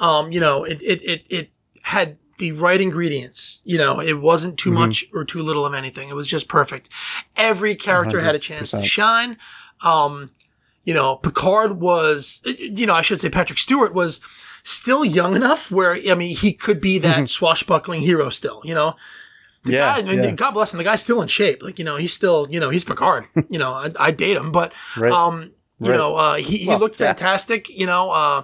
um, you know, it, it, it, it had the right ingredients. You know, it wasn't too Mhm. much or too little of anything. It was just perfect. Every character had a chance to shine. Um, you know, Picard was, you know, I should say Patrick Stewart was still young enough where, I mean, he could be that swashbuckling hero still, you know? The Yeah, guy, I mean, yeah. God bless him. The guy's still in shape. Like, you know, he's still, you know, he's Picard. you know, I, I date him, but, Right. um, you Right. know, uh, he, he Well, looked yeah. fantastic. You know, uh,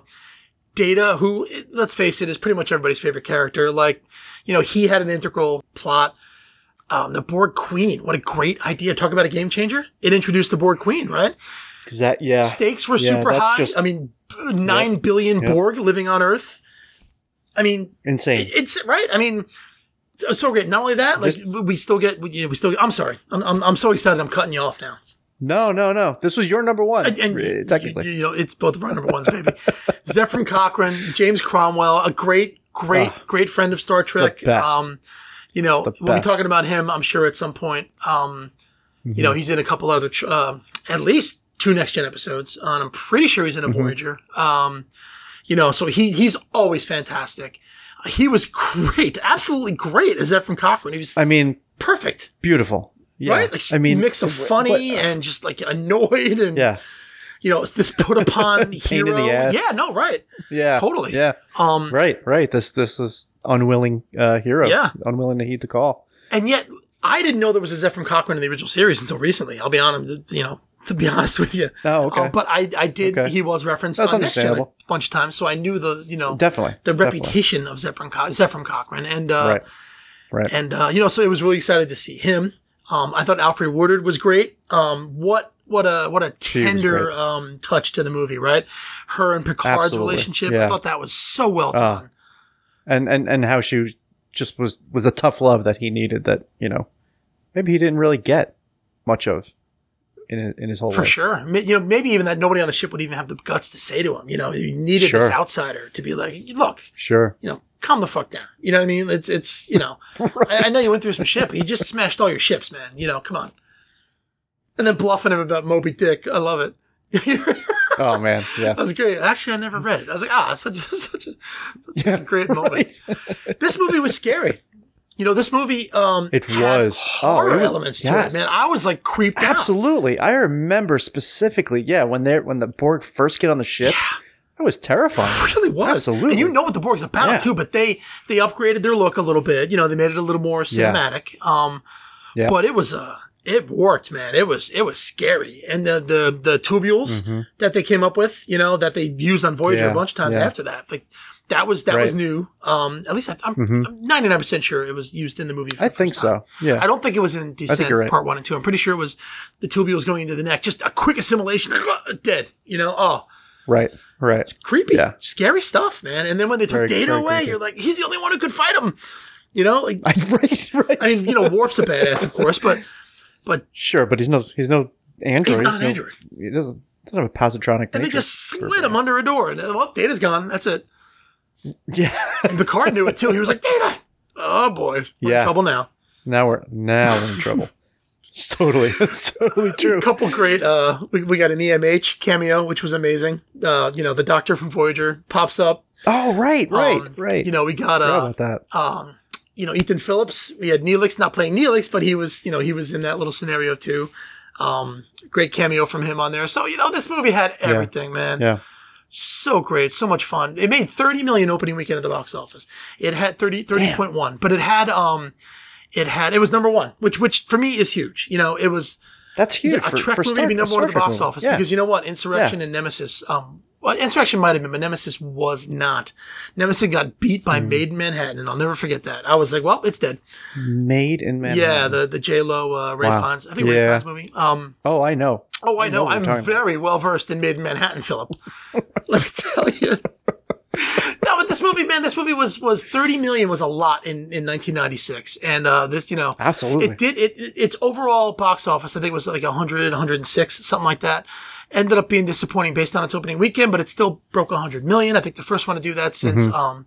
Data, who, let's face it, is pretty much everybody's favorite character. Like, you know, he had an integral plot. Um, the Borg Queen, what a great idea. Talk about a game changer. It introduced the Borg Queen, right? Exact. Yeah. Stakes were Yeah, super high. just- I mean, nine billion Yep. Borg living on Earth. I mean, Insane. it's right. I mean, so- great. Not only that, like Just- we still get, we, we still. I'm sorry. I'm, I'm, I'm so excited. I'm cutting you off now. No, no, no. This was your number one. And, and uh, technically. you, you know, it's both of our number ones, baby. Zefram Cochrane, James Cromwell, a great, great, Ah. great friend of Star Trek. Best. Um, you know, The we'll be talking about him, I'm sure, at some point. Um, Mm-hmm. you know, he's in a couple other, um at least two next gen episodes. And I'm pretty sure he's in a Mm-hmm. Voyager. Um, you know, so he he's always fantastic. He was great, absolutely great as Zefram Cochrane. He was I mean, perfect, beautiful. Yeah. right? Like I mean, mix of funny what- and just like annoyed and yeah, you know, this put upon hero. Yeah, no, right. yeah, Totally. Yeah, Um, right, right. This this is unwilling uh, hero. Yeah. unwilling to heed the call. and yet I didn't know there was a Zefram Cochrane in the original series until recently. I'll be honest, you know, to be honest with you. Oh, okay. Um, but I, I did. Okay. He was referenced That's on Next Gen a bunch of times, so I knew the, you know, definitely the definitely. reputation of Zefram, Co- Zefram Cochrane, and uh, Right, right. and uh, you know, so it was really excited to see him. Um, I thought Alfred Woodard was great. Um, what what a what a tender um, touch to the movie, right? Her and Picard's Absolutely. relationship. I thought that was so well Uh, done. and and and how she just was was a tough love that he needed that you know maybe he didn't really get much of in in his whole For life. sure. You know, maybe even that nobody on the ship would even have the guts to say to him. You know, you needed this outsider to be like, look, Sure. you know, calm the fuck down. You know what I mean? It's it's you know, I, I know you went through some shit, but you just smashed all your ships, man. You know, come on. And then bluffing him about Moby Dick, I love it. Oh man, yeah. That was great. Actually, I never read it. I was like, ah, it's such a, such a, such Yeah, a great moment. this movie was scary. You know, this movie, um, It was. Oh, horror it was- elements to it, man. I was like creeped out. Absolutely. I remember specifically, yeah, when they when the Borg first get on the ship, that was terrifying. It really was. Absolutely. And you know what the Borg's about Yeah. too, but they they upgraded their look a little bit. You know, they made it a little more Yeah. cinematic. Um Yeah. but it was uh it worked, man. It was it was scary. And the the the tubules that they came up with, you know, that they used on Voyager Mm-hmm. Yeah. a bunch of times Yeah. after that. Like that was that was new. Um at least I, I'm I'm 99% sure it was used in the movie I the think time. so. Yeah. I don't think it was in Descent right. Part One and Two. I'm pretty sure it was the tubules going into the neck. Just a quick assimilation, dead. You know, oh, Right. Right. creepy, Yeah. scary stuff, man. And then when they took Very- Data very away, creepy. you're like, he's the only one who could fight him. You know, like I, right. Right. I mean, you know, Worf's a badass, of course, but but sure, but he's no he's no android. he's not an no- android. He doesn't doesn't have a positronic. And they just slid him under a door, and uh, well, Data's gone. That's it. Yeah. And Picard knew it too. He was like, Data. Oh boy, we're in trouble now. now we're now we're in trouble. It's totally it's totally true. A couple great. Uh, we, we got an EMH cameo, which was amazing. Uh, you know, the Doctor from Voyager pops up. Oh right, right, Um, right. You know, we got uh, about that. um, you know, Ethan Phillips. We had Neelix not playing Neelix, but he was, you know, he was in that little scenario too. Um, great cameo from him on there. So, you know, this movie had everything, man. Yeah. So great. So much fun. It made 30 million opening weekend at the box office. It had 30, 30.1, but it had, um, it had, it was number one, which, which for me is huge. You know, it was, That's huge. yeah, a for, Trek for movie Star, to be number one at the box movie. office Yeah. because you know what? Insurrection and Nemesis, um, well, Insurrection might have been, but Nemesis was not. Nemesis got beat by Hmm. Made in Manhattan, and I'll never forget that. I was like, well, it's dead. made in Manhattan. Yeah, the the J Lo uh, Ray Wow. Fiennes. I think Ray Yeah. Fiennes movie. Um. Oh, I know. Oh, I know. what I'm very well versed in Made in Manhattan, Philip. Let me tell you. no, but this movie, man, this movie was was 30 million was a lot in in 1996, and uh, this, you know, Absolutely. it did it, it its overall box office. I think it was like 100, 106, something like that. Ended up being disappointing based on its opening weekend, but it still broke 100 million. I think the first one to do that since Mm-hmm. um,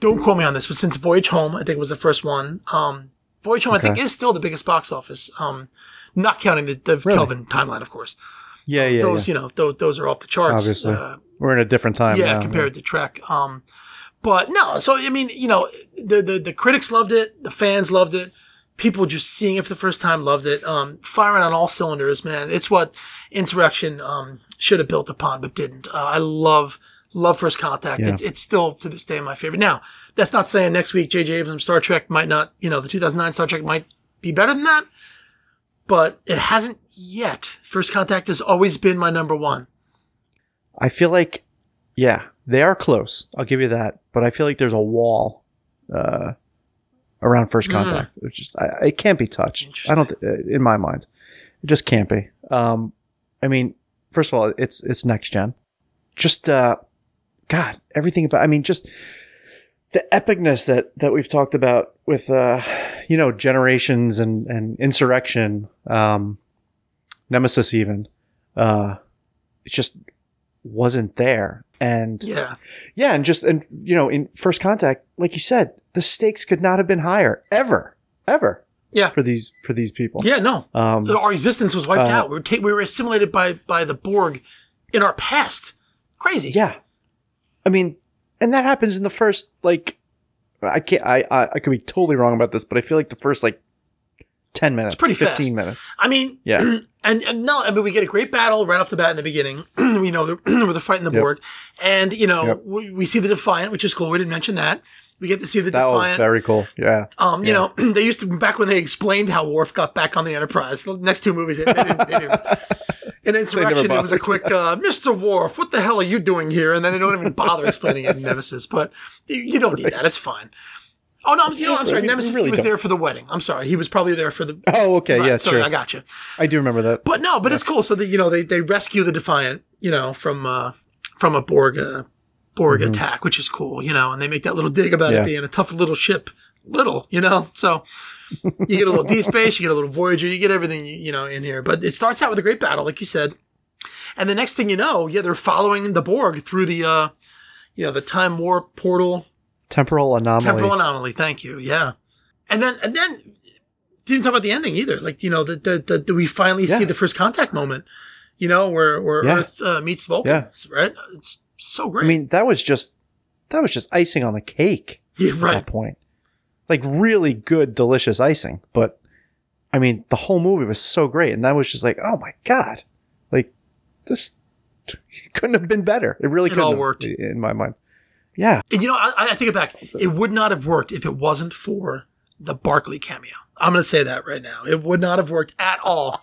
don't quote me on this, but since Voyage Home, I think was the first one. Um, Voyage Home, I think, is still the biggest box office. Um, not counting the, the Really? Kelvin timeline, of course. Yeah, yeah, those, yeah. you know, those, those are off the charts. Obviously. Uh, We're in a different time. yeah, now. compared to Trek. Um, but no, so I mean, you know, the, the the critics loved it, the fans loved it, people just seeing it for the first time loved it. Um, firing on all cylinders, man. It's what Insurrection um should have built upon, but didn't. Uh, I love love First Contact. Yeah. It's, it's still to this day my favorite. Now, that's not saying next week J.J. Abrams Star Trek might not, you know, the 2009 Star Trek might be better than that, but it hasn't yet. First Contact has always been my number one. I feel like, yeah, they are close. I'll give you that. But I feel like there's a wall uh, around first Mm. contact. It's just, I, it can't be touched. I don't, th- uh, in my mind, it just can't be. Um, I mean, first of all, it's it's next gen. Just, uh, God, everything about. I mean, just the epicness that that we've talked about with, uh, you know, generations and and insurrection, um, Nemesis, even. Uh, it just wasn't there, and Yeah. yeah, and just and you know, in first contact, like you said, the stakes could not have been higher ever, ever Yeah. for these for these people. Yeah, no. Um, our existence was wiped Uh, out. We were, ta- we were assimilated by by the Borg in our past. Crazy. yeah. I mean, and that happens in the first like I can't I I, I could be totally wrong about this, but I feel like the first like ten minutes, It's pretty fifteen fast. minutes. I mean, Yeah. and, and no, I mean, we get a great battle right off the bat in the beginning. you know, the, where they're fighting the Yep. Borg, and you know, Yep. we, we see the Defiant, which is cool. We didn't mention that. We get to see the That was Defiant. very cool. Yeah. um, you know, they used to back when they explained how Worf got back on the Enterprise. The next two movies, they, they didn't. They didn't. In Insurrection, it was a quick, uh, Mr. Worf, what the hell are you doing here? And then they don't even bother explaining it in Nemesis. But you, you don't need that. It's fine. Oh no, you know, I'm sorry. We- we Nemesis really was don't. there for the wedding. I'm sorry, he was probably there for the. Oh, okay. Right, yeah, sorry, sure. I got you. I do remember that. But no, but it's cool. So that you know they they rescue the Defiant, you know, from uh from a Borg uh, Borg attack, which is cool, you know, and they make that little dig about Mm-hmm. Yeah. it being a tough little ship, little, you know. So you get a little D space, you get a little Voyager, you get everything you, you know in here. But it starts out with a great battle, like you said, and the next thing you know, yeah, they're following the Borg through the uh you know the time warp portal Temporal anomaly. Temporal anomaly. Thank you. Yeah. And then, and then, didn't talk about the ending either. Like, you know, the, the, the, the we finally see the first contact moment, you know, where, where Yeah. Earth uh, meets Vulcan, Yeah. right? It's so great. I mean, that was just that was just icing on the cake yeah, at right. that point. Like really good, delicious icing. But I mean, the whole movie was so great, and that was just like, oh my god, like this couldn't have been better. It really It couldn't all have, worked. in my mind. Yeah, And you know, I, I take it back. It would not have worked if it wasn't for the Barclay cameo. I'm going to say that right now. It would not have worked at all.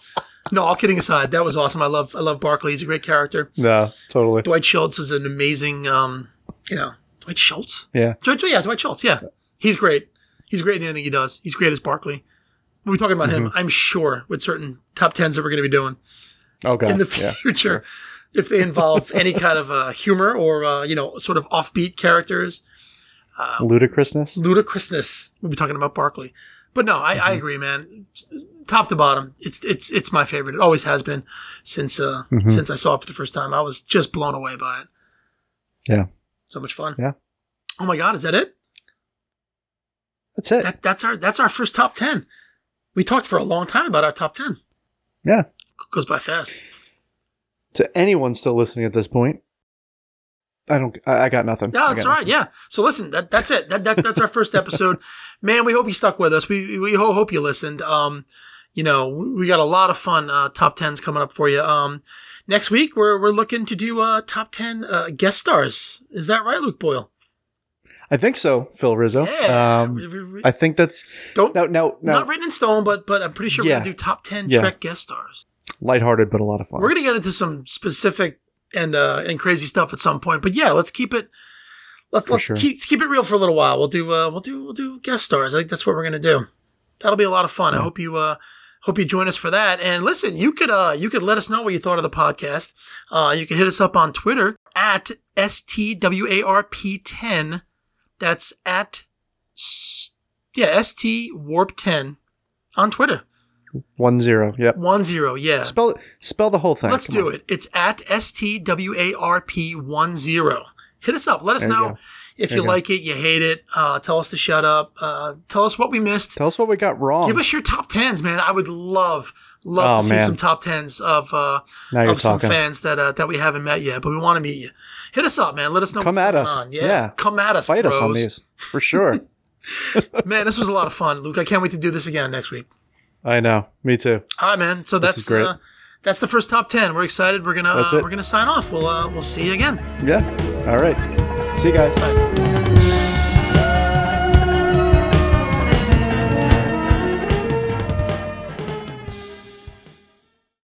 No, all kidding aside, that was awesome. I love, I love Barclay. He's a great character. no, totally. Dwight Schultz is an amazing, um, you know, Dwight Schultz. Yeah, Dwight, yeah, Dwight Schultz. Yeah, he's great. He's great in anything he does. He's great as Barclay. We're talking about him. I'm sure with certain top tens that we're going to be doing Okay. in the yeah. If they involve any kind of uh, humor or uh, you know, sort of offbeat characters. ludicrousness. ludicrousness. We'll be talking about Barclay, but no, I, Mm-hmm. I agree, man. Top to bottom, it's it's it's my favorite. It always has been since uh Mm-hmm. since I saw it for the first time. I was just blown away by it. Yeah, So much fun. Yeah. Oh my god, is that it? that's it. That that's our that's our first top ten. We talked for a long time about our top ten. yeah. Goes by fast. To anyone still listening at this point, I don't. I, I got nothing. No, that's right. nothing. Yeah. So listen, that that's it. That, that that's our first episode. Man, we hope you stuck with us. We we hope you listened. Um, you know, we got a lot of fun uh, top tens coming up for you. Um, next week we're we're looking to do uh top ten uh, guest stars. Is that right, Luke Boyle? I think so, Phil Rizzo. Yeah. Um, I think that's Don't now. Now, now, not written in stone, but but I'm pretty sure we're gonna do top ten Yeah. Trek guest stars. Lighthearted, but a lot of fun. We're gonna get into some specific and uh and crazy stuff at some point. But yeah, let's keep it. Let's let's sure. keep keep it real for a little while. We'll do uh we'll do we'll do guest stars. I think that's what we're gonna do. That'll be a lot of fun. I hope you uh hope you join us for that. And listen, you could uh you could let us know what you thought of the podcast. Uh you can hit us up on Twitter at STWARP10. That's at s- yeah, ST Warp 10 on Twitter. One zero. Yep. One zero, yeah. Spell spell the whole thing. Let's Come do on. it. It's at STWARP10. Hit us up. Let us There know if you like it, you hate it. Uh, tell us to shut up. Uh, tell us what we missed. Tell us what we got wrong. Give us your top tens, man. I would love, love Oh, to see some top tens of uh, of some talking. fans that uh, that we haven't met yet, but we want to meet you. Hit us up, man. Let us know. Come what's at going us. On. Yeah. Yeah. come at us. Fight us on bros. these for sure. man. This was a lot of fun, Luke. I can't wait to do this again next week. I know. Me too. All right, man. So is that's great. uh, that's the first top ten. We're excited. We're gonna uh, we're gonna sign off. We'll uh, we'll see you again. Yeah. All right. See you guys. Bye.